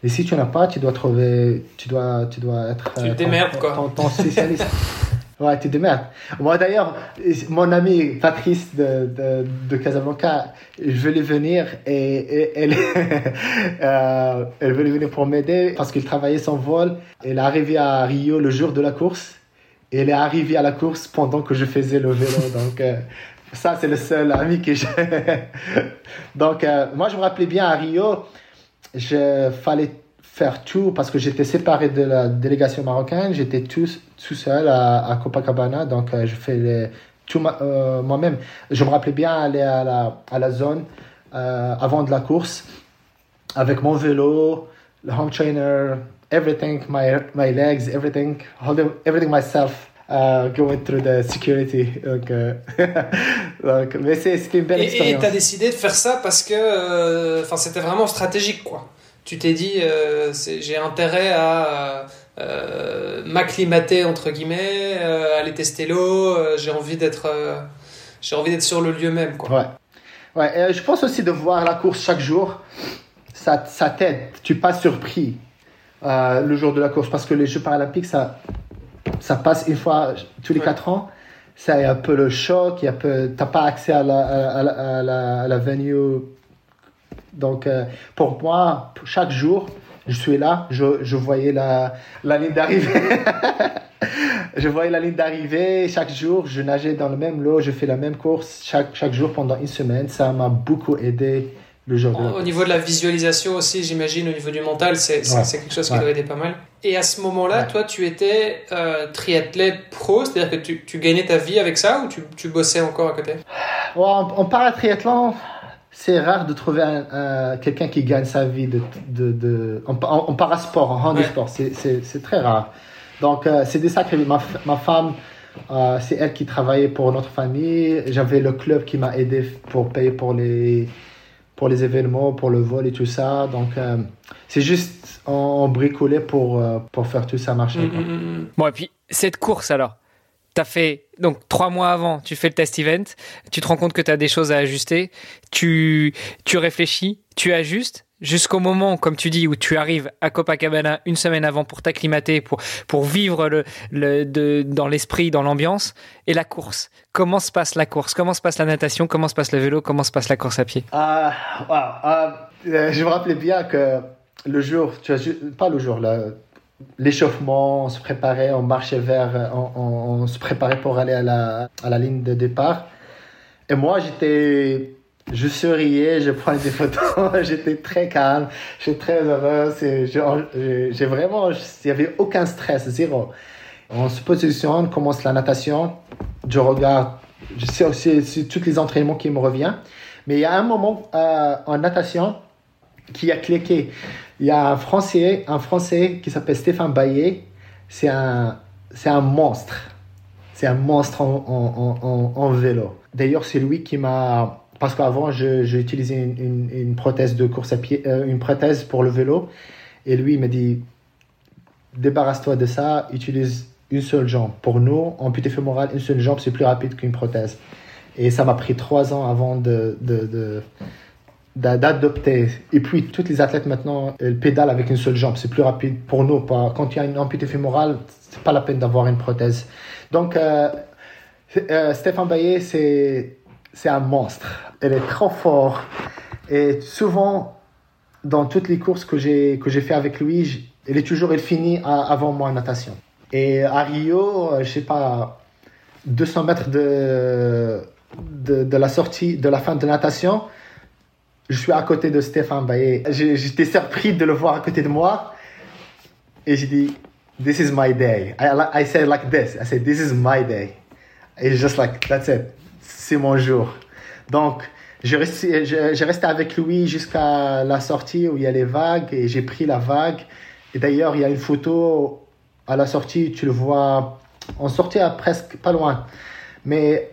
Mais si tu n'as pas, tu dois trouver, tu dois, tu dois être. Tu te démerdes, quoi. ton spécialiste. <laughs> Ouais, tu te merde. Moi d'ailleurs, mon ami Patrice de, de, de, Casablanca, je voulais venir et, elle, <laughs> euh, elle voulait venir pour m'aider parce qu'il travaillait son vol. Elle est arrivée à Rio le jour de la course et elle est arrivée à la course pendant que je faisais le vélo. <laughs> Donc euh, ça, c'est le seul ami que j'ai. <laughs> Donc euh, moi, je me rappelais bien à Rio, je fallait faire tout parce que j'étais séparé de la délégation marocaine, j'étais tout, tout seul à, Copacabana, donc euh, je fais les, tout euh, moi-même. Je me rappelais bien aller à la, à la zone euh, avant de la course avec mon vélo, le home trainer, everything, my, my legs, everything, holding, everything myself. Uh, going through the security. <laughs> Donc, <laughs> donc mais c'était une belle expérience. Et tu as décidé de faire ça parce que enfin c'était vraiment stratégique, quoi tu t'es dit euh, j'ai intérêt à euh, m'acclimater entre guillemets, euh, aller tester l'eau, j'ai envie d'être j'ai envie d'être sur le lieu même quoi. Ouais. Ouais, je pense aussi de voir la course chaque jour, ça, ça t'aide. Tu pas surpris le jour de la course parce que les Jeux paralympiques, ça, ça passe une fois tous les quatre ans. C'est un peu le choc, tu n'as pas accès à la, à la, à la, à la venue donc, euh, pour moi, chaque jour, je suis là, je, je voyais la, la ligne d'arrivée. <laughs> je voyais la ligne d'arrivée chaque jour, je nageais dans le même lot, je fais la même course chaque, chaque jour pendant une semaine. Ça m'a beaucoup aidé le jour Au niveau de la visualisation aussi, j'imagine, au niveau du mental, c'est quelque chose qui doit aider pas mal. Et à ce moment-là, toi, tu étais euh, triathlète pro, c'est-à-dire que tu, tu, gagnais ta vie avec ça ou tu, tu bossais encore à côté? En, en paratriathlon, c'est rare de trouver un, quelqu'un qui gagne sa vie de, de, de en, en, parasport, en handisport. C'est très rare. Donc, euh, c'est des sacrés. Ma, ma femme, euh, c'est elle qui travaillait pour notre famille. J'avais le club qui m'a aidé pour payer pour les, pour les événements, pour le vol et tout ça. Donc, euh, c'est juste en, bricolé pour, pour faire tout ça marcher. Mm, mm, mm, bon, et puis, cette course alors? Tu as fait, donc trois mois avant, tu fais le test event, tu te rends compte que tu as des choses à ajuster, tu, tu réfléchis, tu ajustes, jusqu'au moment, comme tu dis, où tu arrives à Copacabana une semaine avant pour t'acclimater, pour, pour vivre le, le, de, dans l'esprit, dans l'ambiance, et la course. Comment se passe la course? Comment se passe la natation? Comment se passe le vélo? Comment se passe la course à pied? Euh, Je me rappelais bien que le jour, tu as, pas le jour, là, l'échauffement, on se préparait, on marchait vers, on, se préparait pour aller à la, à la ligne de départ. Et moi, j'étais, je souriais, je prenais des photos, <laughs> j'étais très calme, j'étais très heureux. J'ai vraiment, il n'y avait aucun stress, zéro. On se positionne, commence la natation, je regarde, je sais aussi tous les entraînements qui me reviennent. Mais il y a un moment euh, en natation qui a cliqué. Il y a un Français, un Français qui s'appelle Stéphane Baillet. C'est un, c'est un monstre. C'est un monstre en, en, en, vélo. D'ailleurs, c'est lui qui m'a. Parce qu'avant, j'ai utilisé une, une, prothèse de course à pied, euh, une prothèse pour le vélo. Et lui, il m'a dit débarrasse-toi de ça, utilise une seule jambe. Pour nous, amputé fémoral, une seule jambe, c'est plus rapide qu'une prothèse. Et ça m'a pris trois ans avant de, de, de d'adopter. Et puis, tous les athlètes maintenant, ils pédalent avec une seule jambe. C'est plus rapide pour nous. Quand il y a une amputée fémorale, c'est pas la peine d'avoir une prothèse. Donc, euh, euh, Stéphane Baillet, c'est, c'est un monstre. Elle est trop fort. Et souvent, dans toutes les courses que j'ai, que j'ai fait avec lui, il est toujours, il finit avant moi en natation. Et à Rio, euh, je sais pas, 200 mètres de, de, de la sortie, de la fin de natation, je suis à côté de Stéphane Baillet. J'étais surpris de le voir à côté de moi. Et j'ai dit, This is my day. I, I said like this. I said, This is my day. Et just like, that's it. C'est mon jour. Donc, j'ai resté, resté avec lui jusqu'à la sortie où il y a les vagues et j'ai pris la vague. Et d'ailleurs, il y a une photo à la sortie, tu le vois, on sortait à presque pas loin. Mais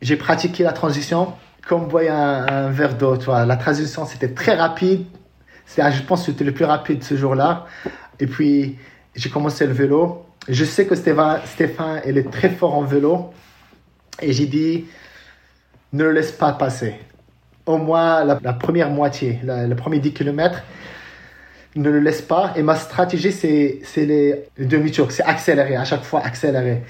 j'ai pratiqué la transition comme boire un, un verre d'eau. La transition, c'était très rapide. C'est, je pense que c'était le plus rapide ce jour-là. Et puis, j'ai commencé le vélo. Je sais que Stéphane, Stéphane il est très fort en vélo. Et j'ai dit, ne le laisse pas passer. Au moins la, première moitié, le premier 10 km, ne le laisse pas. Et ma stratégie, c'est, c'est demi-tours. C'est accélérer, à chaque fois accélérer.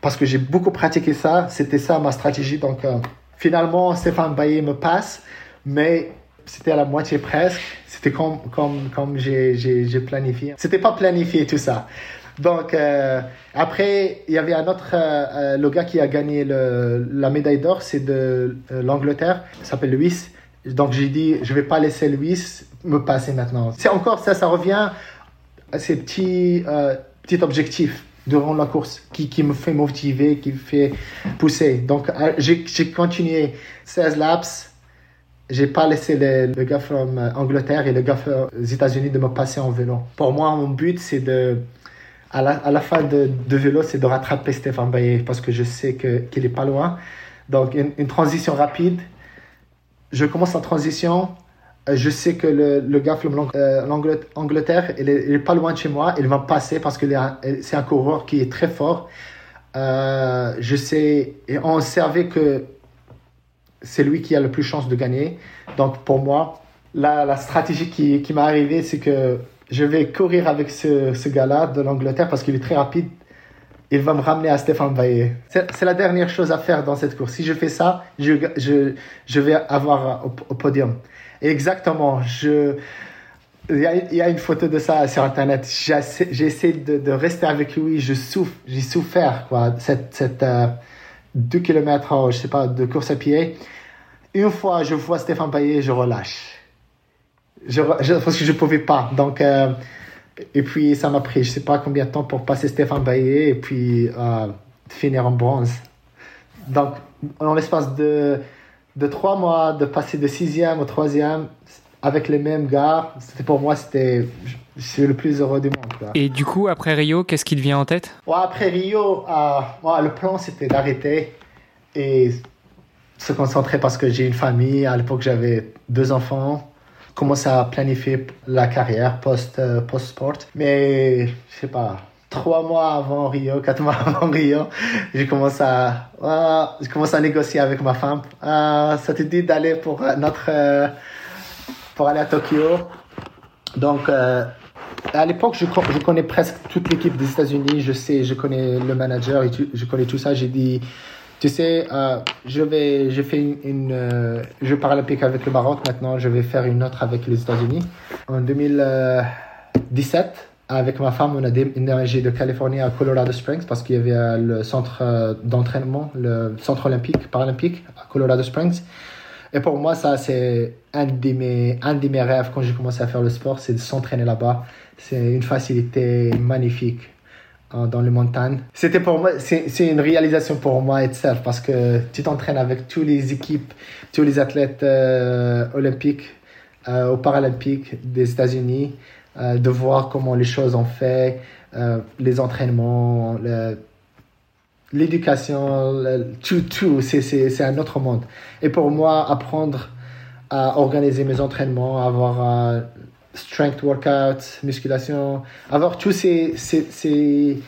Parce que j'ai beaucoup pratiqué ça. C'était ça ma stratégie. Donc, euh, Finalement, Stéphane Baillet me passe, mais c'était à la moitié presque. C'était comme, comme, comme j'ai planifié. C'était pas planifié tout ça. Donc, euh, après, il y avait un autre, euh, euh, le gars qui a gagné le, la médaille d'or, c'est de l'Angleterre, il s'appelle Louis. Donc, j'ai dit, je vais pas laisser Louis me passer maintenant. C'est encore ça, ça revient à ces petits, petits objectifs durant la course qui, qui me fait motiver, qui me fait pousser. Donc, euh, j'ai continué 16 laps. J'ai pas laissé le gars from euh, Angleterre et le gars des États-Unis de me passer en vélo. Pour moi, mon but, c'est de, à la, à la fin de, de vélo, c'est de rattraper Stéphane Baillet parce que je sais qu'il est pas loin. Donc, une, transition rapide. Je commence en transition euh, je sais que le, le gars euh, l'Angleterre, il, est, pas loin de chez moi. Il va passer parce que c'est un coureur qui est très fort. Euh, je sais, et on savait que c'est lui qui a le plus chance de gagner. Donc pour moi, la, stratégie qui, m'est arrivée, c'est que je vais courir avec ce, ce gars-là de l'Angleterre parce qu'il est très rapide. Il va me ramener à Stéphane Baillet. C'est la dernière chose à faire dans cette course. Si je fais ça, je vais avoir au podium. Exactement. Je, il y, a, une photo de ça sur Internet. J'essaie de, de, rester avec lui. Je souffre, j'ai souffert, quoi. Cette, cette euh, 2 km, je sais pas, de course à pied. Une fois, je vois Stéphane Payet, je relâche. je, parce que je pouvais pas. Donc, euh, et puis ça m'a pris, je sais pas combien de temps pour passer Stéphane Baillet et puis euh, finir en bronze. Donc, en l'espace de, de trois mois, de passer de sixième au troisième avec les mêmes gars, c'était pour moi, c'était c'est le plus heureux du monde. Et du coup, après Rio, qu'est-ce qui te vient en tête? Ouais, Après Rio, euh, le plan c'était d'arrêter et se concentrer parce que j'ai une famille. À l'époque, j'avais deux enfants. Commencer à planifier la carrière post, euh, post-sport. Mais, je sais pas, trois mois avant Rio, quatre mois <laughs> avant Rio, j'ai commencé à, euh, commencé à négocier avec ma femme. Euh, ça te dit d'aller pour notre, euh, pour aller à Tokyo. Donc, euh, à l'époque, je, je, connais presque toute l'équipe des États-Unis. Je sais, je connais le manager et je connais tout ça. J'ai dit, tu sais, euh, je vais, j'ai fait une, une euh, Jeux paralympique avec le Maroc. Maintenant, je vais faire une autre avec les États-Unis. En 2017, avec ma femme, on a déménagé de Californie à Colorado Springs parce qu'il y avait euh, le centre euh, d'entraînement, le centre olympique, paralympique à Colorado Springs. Et pour moi, ça, c'est un de mes, un de mes rêves quand j'ai commencé à faire le sport, c'est de s'entraîner là-bas. C'est une facilité magnifique dans les montagnes. C'était pour moi, c'est une réalisation pour moi itself parce que tu t'entraînes avec toutes les équipes, tous les athlètes euh, olympiques, euh, paralympiques des États-Unis, euh, de voir comment les choses ont fait, euh, les entraînements, l'éducation, tout, tout, c'est un autre monde. Et pour moi, apprendre à organiser mes entraînements, avoir strength workout, musculation, avoir tous ces, ces, ces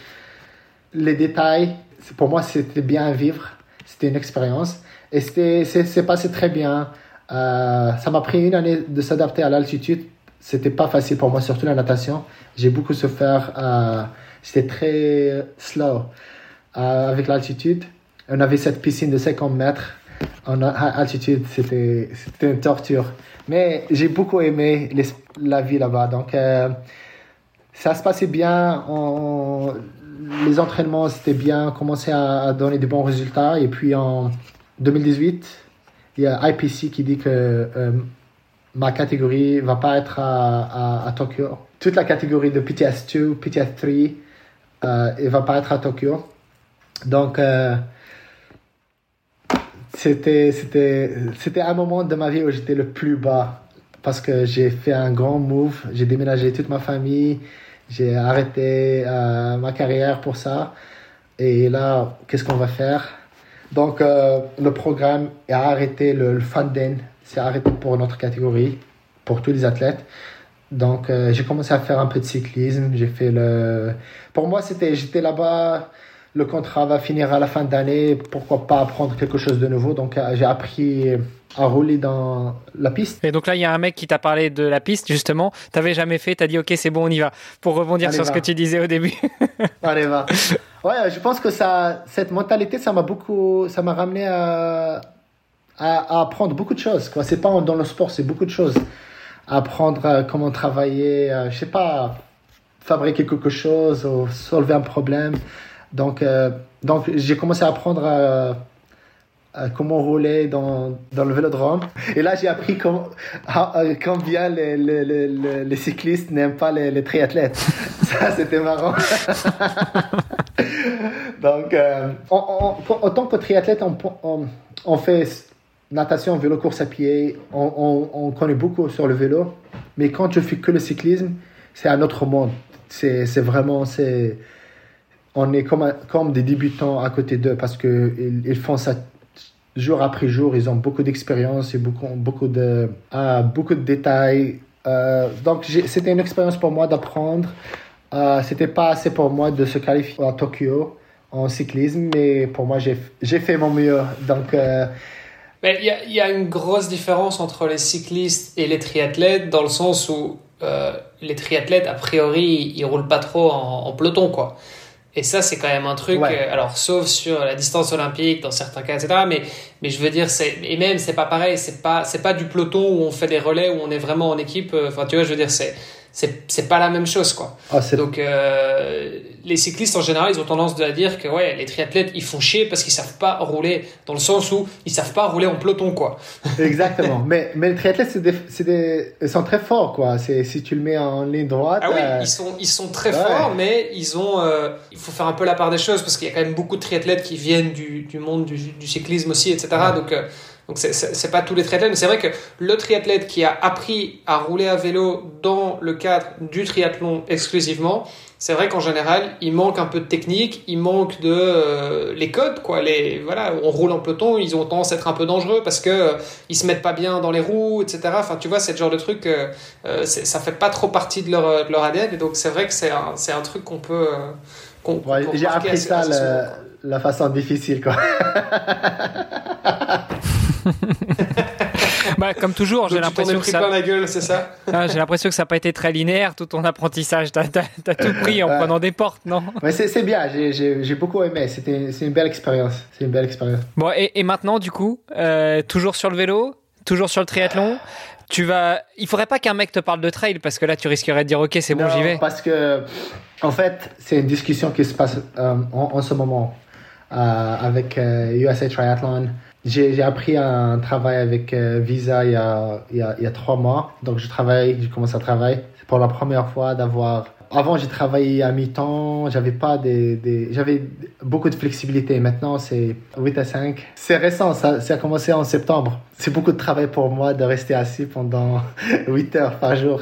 les détails. Pour moi, c'était bien à vivre. C'était une expérience. Et c'est passé très bien. Euh, ça m'a pris une année de s'adapter à l'altitude. C'était pas facile pour moi, surtout la natation. J'ai beaucoup souffert. Euh, c'était très slow euh, avec l'altitude. On avait cette piscine de 50 mètres en altitude. C'était, une torture. Mais j'ai beaucoup aimé la vie là-bas. Donc, euh, ça se passait bien. Les entraînements, c'était bien. On commençait à, à, donner de bons résultats. Et puis, en 2018, il y a IPC qui dit que euh, ma catégorie va pas être à, à, Tokyo. Toute la catégorie de PTS2, PTS3, euh, ne va pas être à Tokyo. Donc, euh, c'était, un moment de ma vie où j'étais le plus bas parce que j'ai fait un grand move, j'ai déménagé toute ma famille, j'ai arrêté euh, ma carrière pour ça. Et là, qu'est-ce qu'on va faire? Donc, euh, le programme a arrêté le, le funding, c'est arrêté pour notre catégorie, pour tous les athlètes. Donc, euh, j'ai commencé à faire un peu de cyclisme. J'ai fait le. Pour moi, c'était, j'étais là-bas le contrat va finir à la fin d'année, pourquoi pas apprendre quelque chose de nouveau? Donc euh, j'ai appris à rouler dans la piste. Et donc là, il y a un mec qui t'a parlé de la piste, justement. Tu n'avais jamais fait, tu as dit, OK, c'est bon, on y va. Pour rebondir Allez, sur va. ce que tu disais au début. <laughs> Allez, va. <laughs> Ouais, je pense que ça, cette mentalité, ça m'a beaucoup, ça m'a ramené à, à, apprendre beaucoup de choses. Quoi. C'est pas dans le sport, c'est beaucoup de choses. Apprendre euh, comment travailler, euh, je sais pas, fabriquer quelque chose ou solver un problème. Donc, euh, donc j'ai commencé à apprendre à comment rouler dans, dans le vélodrome. Et là, j'ai appris comment, <laughs> combien les, les, les, les cyclistes n'aiment pas les, triathlètes. <laughs> Ça, c'était marrant. <laughs> donc, euh, en tant que triathlète, on, on, fait natation, vélo, course à pied. On, on, connaît beaucoup sur le vélo. Mais quand je fais que le cyclisme, c'est un autre monde. C'est vraiment... c'est on est comme, comme des débutants à côté d'eux parce qu'ils ils font ça jour après jour. Ils ont beaucoup d'expérience et beaucoup, beaucoup, de, euh, beaucoup de détails. Euh, donc, c'était une expérience pour moi d'apprendre. Euh, c'était pas assez pour moi de se qualifier à Tokyo en cyclisme, mais pour moi, j'ai fait mon mieux. Donc, euh, mais il y a, y a, une grosse différence entre les cyclistes et les triathlètes dans le sens où euh, les triathlètes, a priori, ils roulent pas trop en, en peloton, quoi. Et ça, c'est quand même un truc, ouais. euh, alors sauf sur la distance olympique dans certains cas, etc. Mais, mais je veux dire, c'est et même c'est pas pareil, c'est pas c'est pas du peloton où on fait des relais où on est vraiment en équipe. Enfin, tu vois, je veux dire, c'est c'est pas la même chose quoi. Ah, Donc euh, les cyclistes en général, ils ont tendance à dire que ouais, les triathlètes, ils font chier parce qu'ils savent pas rouler dans le sens où ils savent pas rouler en peloton quoi. <laughs> Exactement. mais, mais les triathlètes, c'est des, c'est des, ils sont très forts, quoi. C'est, si tu le mets en ligne droite. Ah oui, euh, ils sont ils sont très ouais. forts, mais ils ont euh, il faut faire un peu la part des choses parce qu'il y a quand même beaucoup de triathlètes qui viennent du, du monde du, du cyclisme aussi, etc. Donc donc c'est- c'est c'est pas tous les triathlètes, mais c'est vrai que le triathlète qui a appris à rouler à vélo dans le cadre du triathlon exclusivement, c'est vrai qu'en général, il manque un peu de technique, il manque de euh, les codes quoi. Les voilà, on roule en peloton, ils ont tendance à être un peu dangereux parce que euh, ils se mettent pas bien dans les roues, etc. Enfin, tu vois, c'est le genre de truc, euh, euh, ça fait pas trop partie de leur de leur ADN. Et donc c'est vrai que c'est un c'est un truc qu'on peut euh, qu'on qu'on ouais, j'ai appris assez- ça assez souvent, la façon difficile, quoi. <laughs> <laughs> Bah, comme toujours, j'ai tu t'en l'impression es que ça, plein la gueule, c'est ça? Ah, j'ai l'impression que ça n'a pas été très linéaire tout ton apprentissage. T'as, tout pris en Ouais. prenant des portes, non? Mais c'est, bien. J'ai, j'ai, j'ai beaucoup aimé. C'était, c'est une belle expérience. C'est une belle expérience. Bon, et, et maintenant, du coup, euh, toujours sur le vélo, toujours sur le triathlon. Tu vas. Il faudrait pas qu'un mec te parle de trail parce que là, tu risquerais de dire ok, c'est bon, j'y vais. Parce que, en fait, c'est une discussion qui se passe euh, en, en ce moment euh, avec euh, USA Triathlon. J'ai, appris un travail avec euh, Visa il y, a, il, y a, il y a trois mois. Donc, je travaille, j'ai commencé à travailler. C'est pour la première fois d'avoir. Avant, j'ai travaillé à mi-temps. J'avais pas des, des... J'avais beaucoup de flexibilité. Maintenant, c'est 8 à 5. C'est récent. Ça, ça a commencé en septembre. C'est beaucoup de travail pour moi de rester assis pendant <laughs> 8 heures par jour.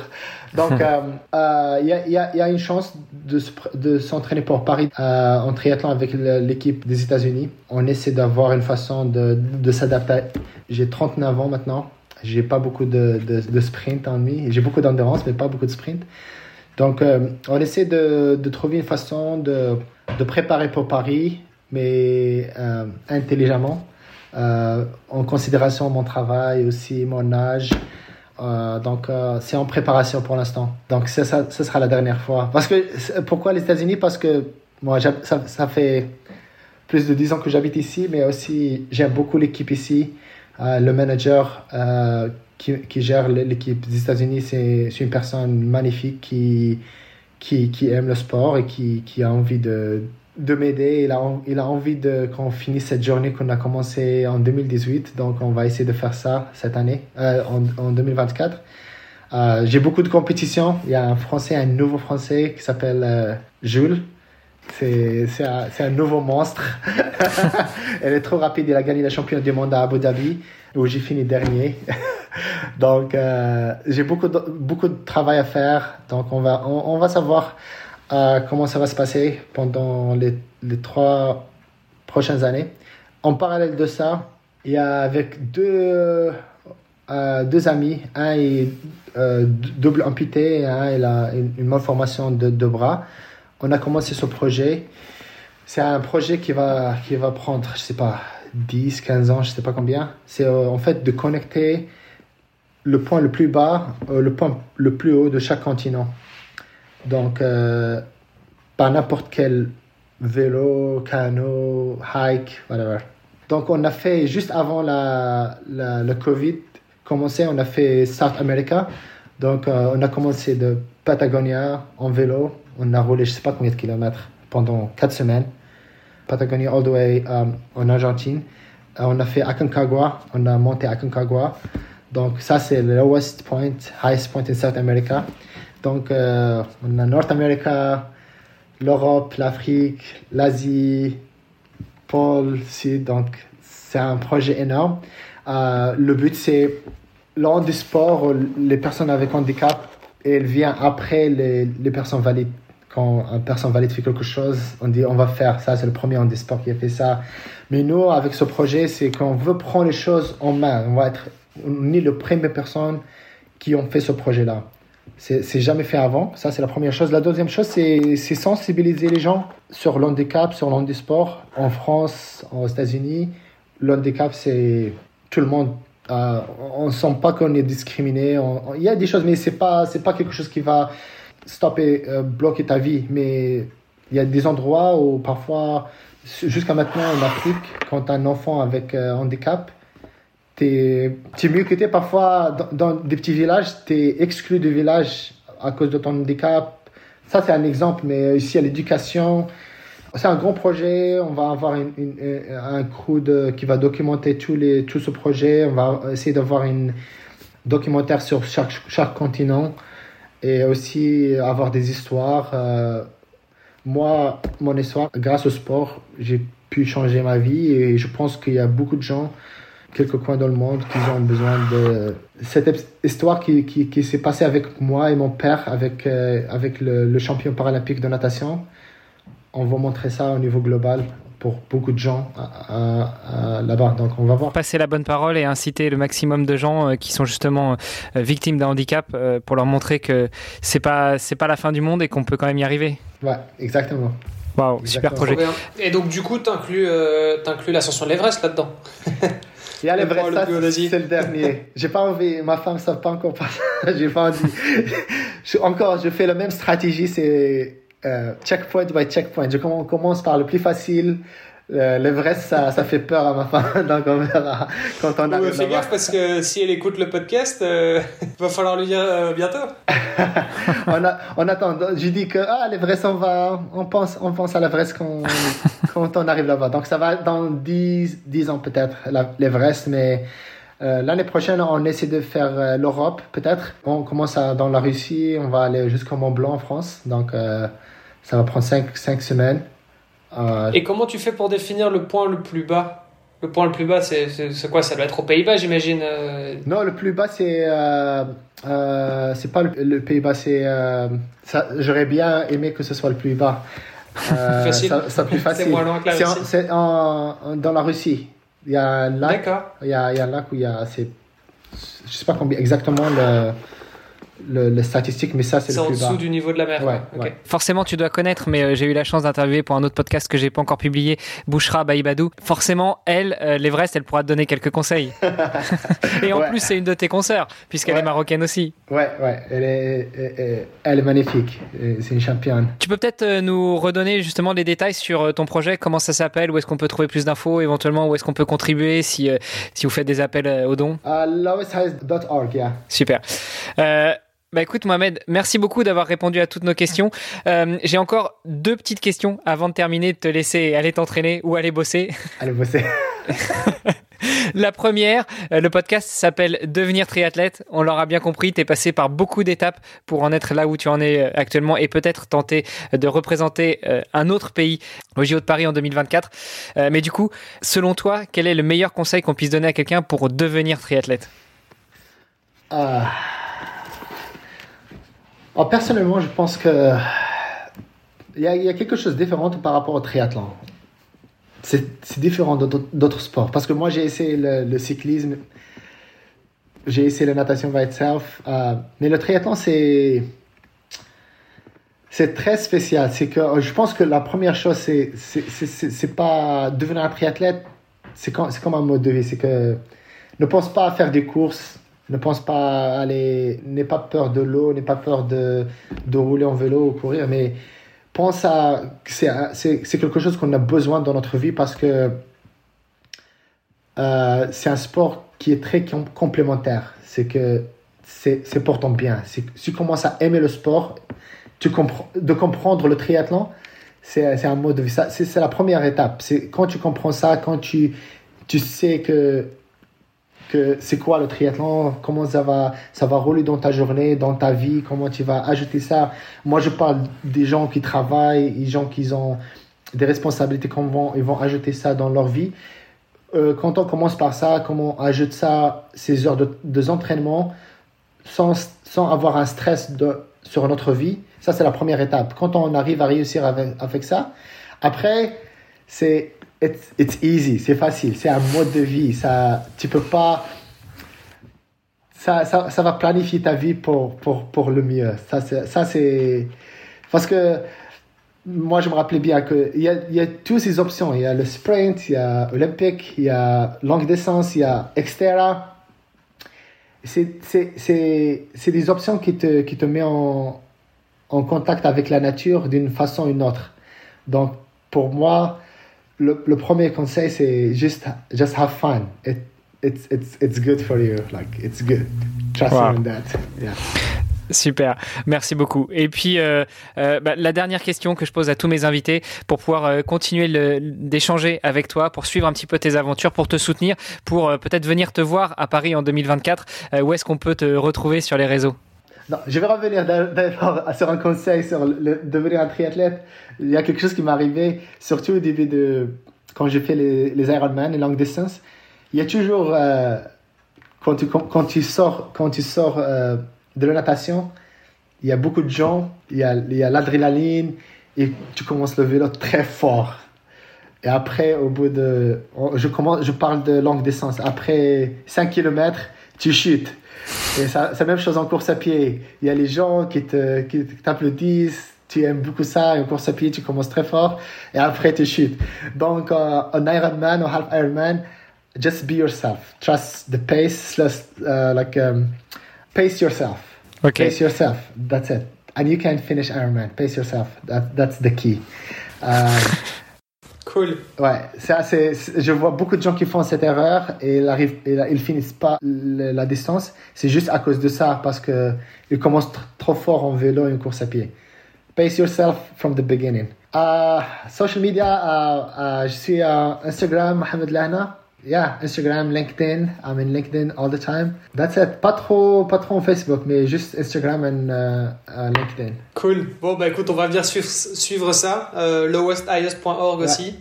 Donc, <laughs> euh, euh, il y, a, il y a- il y a une chance de, s'entraîner pour Paris euh, en triathlon avec l'équipe des États-Unis. On essaie d'avoir une façon de, de s'adapter. J'ai 39 ans maintenant. J'ai pas beaucoup de, de, de sprint en nuit. J'ai beaucoup d'endurance, mais pas beaucoup de sprint. Donc, euh, on essaie de, trouver une façon de, préparer pour Paris, mais euh, intelligemment, euh, en considération mon travail aussi, mon âge. Donc, c'est en préparation pour l'instant. Donc, ça, ça, ça sera la dernière fois. Parce que, pourquoi les États-Unis? Parce que moi, ça, ça fait plus de 10 ans que j'habite ici, mais aussi j'aime beaucoup l'équipe ici. Le manager qui, qui gère l'équipe des États-Unis, c'est une personne magnifique qui, qui, qui aime le sport et qui, qui a envie de, de m'aider. Il a, il a envie de qu'on finisse cette journée qu'on a commencé en 2018. Donc, on va essayer de faire ça cette année, euh, en, en 2024. Euh, J'ai beaucoup de compétitions. Il y a un Français, un nouveau Français qui s'appelle euh, Jules. C'est un, un nouveau monstre. <laughs> Elle est trop rapide. Il a gagné la championne du monde à Abu Dhabi, où j'ai fini dernier. <laughs> Donc, euh, j'ai beaucoup de, beaucoup de travail à faire. Donc, on va, on, on va savoir euh, comment ça va se passer pendant les, les trois prochaines années. En parallèle de ça, il y a avec deux, euh, deux amis. Un est double amputé et un il a une, une malformation de, de bras. On a commencé ce projet. C'est un projet qui va, qui va prendre, je sais pas, 10, 15 ans, je sais pas combien. C'est euh, en fait de connecter le point le plus bas, euh, le point le plus haut de chaque continent. Donc, euh, par n'importe quel vélo, canot, hike, whatever. Donc, on a fait, juste avant la, la, Covid commencé, on a fait South America. Donc, euh, on a commencé de Patagonia en vélo. On a roulé, je sais pas combien de kilomètres, pendant 4 semaines. Patagonia all the way um, en Argentine. Euh, on a fait Aconcagua, on a monté Aconcagua. Donc, ça, c'est le lowest point, highest point in South America. Donc, euh, on a North America, l'Europe, l'Afrique, l'Asie, pôle sud. Donc, c'est un projet énorme. Euh, le but, c'est l'handisport, les personnes avec handicap, et elle vient après les, les personnes valides. Quand une personne valide fait quelque chose, on dit on va faire ça, c'est le premier handisport qui a fait ça. Mais nous, avec ce projet, c'est qu'on veut prendre les choses en main. On va être, est les premières personnes qui ont fait ce projet-là. C'est jamais fait avant, ça c'est la première chose. La deuxième chose, c'est sensibiliser les gens sur l'handicap, sur l'handisport. En France, aux États-Unis, l'handicap, c'est tout le monde. euh, on ne sent pas qu'on est discriminé. Il y a des choses, mais c'est pas c'est pas quelque chose qui va stopper, euh, bloquer ta vie. Mais il y a des endroits où parfois, jusqu'à maintenant en Afrique, quand tu as un enfant avec euh, handicap, tu es, mieux que t'es parfois dans, des petits villages, tu es exclu du village à cause de ton handicap. Ça, c'est un exemple, mais ici, à l'éducation, c'est un grand projet. On va avoir une, un crew qui va documenter tous les, tout ce projet. On va essayer d'avoir un documentaire sur chaque, chaque continent et aussi avoir des histoires. Euh, moi, mon histoire, grâce au sport, j'ai pu changer ma vie et je pense qu'il y a beaucoup de gens, quelques coins dans le monde, qui ont besoin de cette histoire qui, qui, qui s'est passée avec moi et mon père, avec, euh, avec le, le, champion paralympique de natation. On va montrer ça au niveau global pour beaucoup de gens là-bas. Donc on va voir. Passer la bonne parole et inciter le maximum de gens euh, qui sont justement euh, victimes d'un handicap pour leur montrer que c'est pas c'est pas la fin du monde et qu'on peut quand même y arriver. Ouais, exactement. Waouh, super projet. Et donc du coup, tu inclus, euh, l'ascension de l'Everest là-dedans Il y a <laughs> l'Everest, c'est le dernier. J'ai pas envie, ma femme ne savent pas encore <laughs> J'ai pas envie. je, encore, je fais la même stratégie, c'est euh, checkpoint by checkpoint. Je commence par le plus facile, euh, L'Everest, ça, ça fait peur à ma femme, <laughs> donc on verra quand on arrive. fais gaffe parce que si elle écoute le podcast, euh, il <laughs> va falloir lui dire euh, bientôt. <laughs> on, a, on attend. Je dis que ah, l'Everest, on va, on pense, on pense à l'Everest quand, quand on arrive là-bas. Donc ça va dans 10, 10 ans peut-être l'Everest, mais l'année prochaine, on essaie de faire l'Europe peut-être. On commence à, dans la Russie, on va aller jusqu'au Mont Blanc en France, donc ça va prendre 5, 5 semaines. Euh, Et comment tu fais pour définir le point le plus bas? Le point le plus bas, c'est quoi? Ça doit être aux Pays-Bas, j'imagine euh Non, le plus bas, c'est. Euh, c'est pas le, Pays-Bas, c'est. J'aurais bien aimé que ce soit le plus bas. <laughs> facile. Ça, plus facile. c'est moins loin que la Russie. C'est dans la Russie. Il y a un lac. Il y a, il y a un lac où il y a. Je sais pas combien exactement le le, statistique, mais ça, c'est le plus bas. C'est en dessous du niveau de la mer. Ouais, Forcément, tu dois connaître, mais euh, j'ai eu la chance d'interviewer pour un autre podcast que j'ai pas encore publié, Bouchra Baïbadou. Forcément, elle, euh, l'Everest, elle pourra te donner quelques conseils. <laughs> <laughs> Et en plus, c'est une de tes consoeurs, puisqu'elle est marocaine aussi. Ouais, ouais, elle est, elle est magnifique. C'est une championne. Tu peux peut-être euh, nous redonner justement les détails sur ton projet, comment ça s'appelle, où est-ce qu'on peut trouver plus d'infos, éventuellement où est-ce qu'on peut contribuer si, si vous faites des appels aux dons uh, yeah. Super. Euh, bah écoute Mohamed, merci beaucoup d'avoir répondu à toutes nos questions. Euh, J'ai encore deux petites questions avant de terminer, de te laisser aller t'entraîner ou aller bosser. Aller bosser. <laughs> La première, euh, le podcast s'appelle Devenir triathlète. On l'aura bien compris, tu es passé par beaucoup d'étapes pour en être là où tu en es euh, actuellement et peut-être tenter de représenter euh, un autre pays au JO de Paris en 2024. Mais du coup, selon toi, quel est le meilleur conseil qu'on puisse donner à quelqu'un pour devenir triathlète? Ah. Oh, personnellement, je pense que il y, a, quelque chose de différent par rapport au triathlon. C'est différent d'autres sports. Parce que moi, j'ai essayé le, cyclisme, j'ai essayé la natation by itself, euh, mais le triathlon, c'est très spécial. C'est que je pense que la première chose, c'est c'est pas devenir un triathlète, c'est comme, comme un mode de vie. C'est que ne pense pas à faire des courses ne pense pas aller, n'aie pas peur de l'eau, n'aie pas peur de, de rouler en vélo ou courir, mais pense à c'est, c'est, quelque chose qu'on a besoin dans notre vie parce que euh, c'est un sport qui est très complémentaire. C'est que c'est, pour ton bien. Si tu commences à aimer le sport, tu comprends, de comprendre le triathlon, c'est, un mode de vie. C'est la première étape. C'est quand tu comprends ça, quand tu, tu sais que que c'est quoi le triathlon, comment ça va, ça va rouler dans ta journée, dans ta vie, comment tu vas ajouter ça. Moi, je parle des gens qui travaillent, des gens qui ont des responsabilités, comment ils vont ajouter ça dans leur vie. Euh, quand on commence par ça, comment on ajoute ça, ces heures de, de entraînement, sans, sans avoir un stress sur notre vie, ça c'est la première étape. Quand on arrive à réussir avec ça, après, c'est it's, it's easy, c'est facile, c'est un mode de vie. Ça, tu peux pas. Ça, ça, ça va planifier ta vie pour, pour, pour le mieux. Ça, c'est. Parce que moi, je me rappelais bien qu'il y a, y a toutes ces options. Il y a le sprint, il y a olympique, il y a longue distance, il y a etc. C'est, des options qui te, qui te mettent en, en contact avec la nature d'une façon ou d'une autre. Donc, pour moi, le, le premier conseil, c'est juste, just have fun. It, it's, it's, it's good for you. Like, it's good. Trust wow. in that. Yeah. Super, merci beaucoup. Et puis, euh, euh, bah, la dernière question que je pose à tous mes invités pour pouvoir euh, continuer d'échanger avec toi, pour suivre un petit peu tes aventures, pour te soutenir, pour peut-être venir te voir à Paris en 2024, où est-ce qu'on peut te retrouver sur les réseaux? Non, je vais revenir sur un conseil sur devenir un triathlète. Il y a quelque chose qui m'est arrivé, surtout au début de quand j'ai fait les, les Ironman, les longues distances. Il y a toujours, quand, tu, quand tu sors, quand tu sors de la natation, il y a beaucoup de gens, il y a l'adrénaline et tu commences le vélo très fort. Et après, au bout de. Je, commence, je parle de longue distance. Après 5 km, tu chutes. Et c'est la même chose en course à pied. Il y a les gens qui t'applaudissent, tu aimes beaucoup ça. Et en course à pied, tu commences très fort. Et après, tu chutes. Donc, euh, un Ironman ou half Ironman, just be yourself. Trust the pace, uh, like, um, pace yourself. Okay. Pace yourself. That's it. And you can finish Ironman. Pace yourself. That, that's the key. Um, cool. Ouais, je vois beaucoup de gens qui font cette erreur et ils arrivent, ils finissent pas la distance. C'est juste à cause de ça, parce que ils commencent trop fort en vélo et en course à pied. Pace yourself from the beginning. Uh, social media, uh, uh, je suis Instagram, Mohamed Lahna. Yeah, Instagram, LinkedIn. I'm in LinkedIn all the time. That's it. Pas trop, pas trop en Facebook, mais juste Instagram et uh, uh, LinkedIn. Cool. Bon, bah écoute, on va bien suivre, suivre ça. Euh, aussi.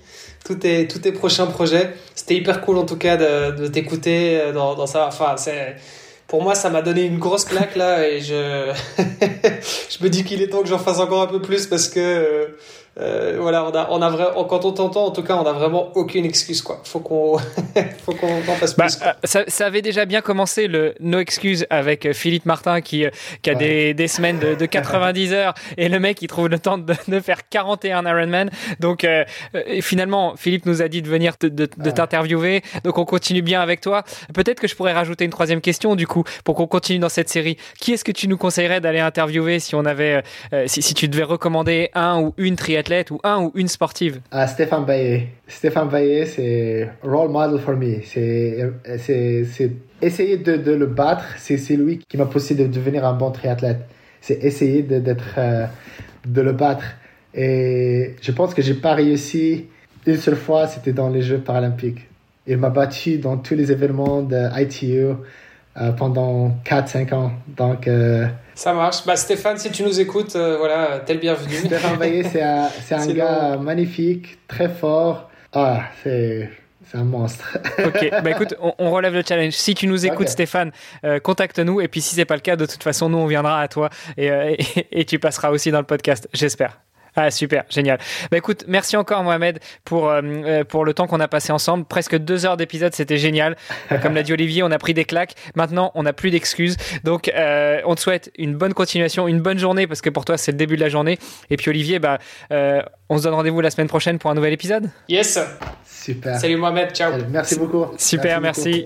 Tous tes, tous tes prochains projets. C'était hyper cool en tout cas de, de t'écouter euh, dans, dans ça. Enfin, c'est pour moi, ça m'a donné une grosse claque là et je, <laughs> je me dis qu'il est temps que j'en fasse encore un peu plus parce que euh, voilà, on a, on a vrai, quand on t'entend, en tout cas, on n'a vraiment aucune excuse, quoi. Faut qu'on, <laughs> faut qu'on en fasse bah, plus. Euh, ça, ça, avait déjà bien commencé le no excuse avec euh, Philippe Martin qui, qui a des, des, semaines de, de, <laughs> 90 heures et le mec il trouve le temps de, de faire 41 Ironman. Donc finalement, Philippe nous a dit de venir de, de t'interviewer. Donc on continue bien avec toi. Peut-être que je pourrais rajouter une troisième question du coup pour qu'on continue dans cette série. Qui est-ce que tu nous conseillerais d'aller interviewer si on avait, si, si tu devais recommander un ou une triathlète ou un ou une sportive? Ah, Stéphane Baillet. Stéphane Baillet, c'est role model for me. C'est essayer de, de, le battre. C'est lui qui m'a poussé de devenir un bon triathlète. C'est essayer de, euh, de le battre. Et je pense que j'ai pas réussi une seule fois, c'était dans les Jeux paralympiques. Il m'a battu dans tous les événements de ITU pendant 4-5 ans. Donc, euh, ça marche. Bah, Stéphane, si tu nous écoutes, euh, voilà, tel bienvenu. Stéphane Baillet, c'est un, un <laughs> gars magnifique, très fort. Ah, c'est. C'est un monstre. ok, bah écoute, on, relève le challenge. Si tu nous écoutes, Stéphane, euh, contacte-nous. Et puis, si c'est pas le cas, de toute façon, nous, on viendra à toi et, euh, et tu passeras aussi dans le podcast, j'espère. Ah super, génial. Bah écoute, merci encore Mohamed pour euh, euh, pour le temps qu'on a passé ensemble. Presque deux heures d'épisode, c'était génial. Euh, <laughs> comme l'a dit Olivier, on a pris des claques. Maintenant, on n'a plus d'excuses. Donc, on te souhaite une bonne continuation, une bonne journée parce que pour toi c'est le début de la journée. Et puis Olivier, bah on se donne rendez-vous la semaine prochaine pour un nouvel épisode. Yes. Super. Salut Mohamed, ciao. Merci beaucoup. Super, merci.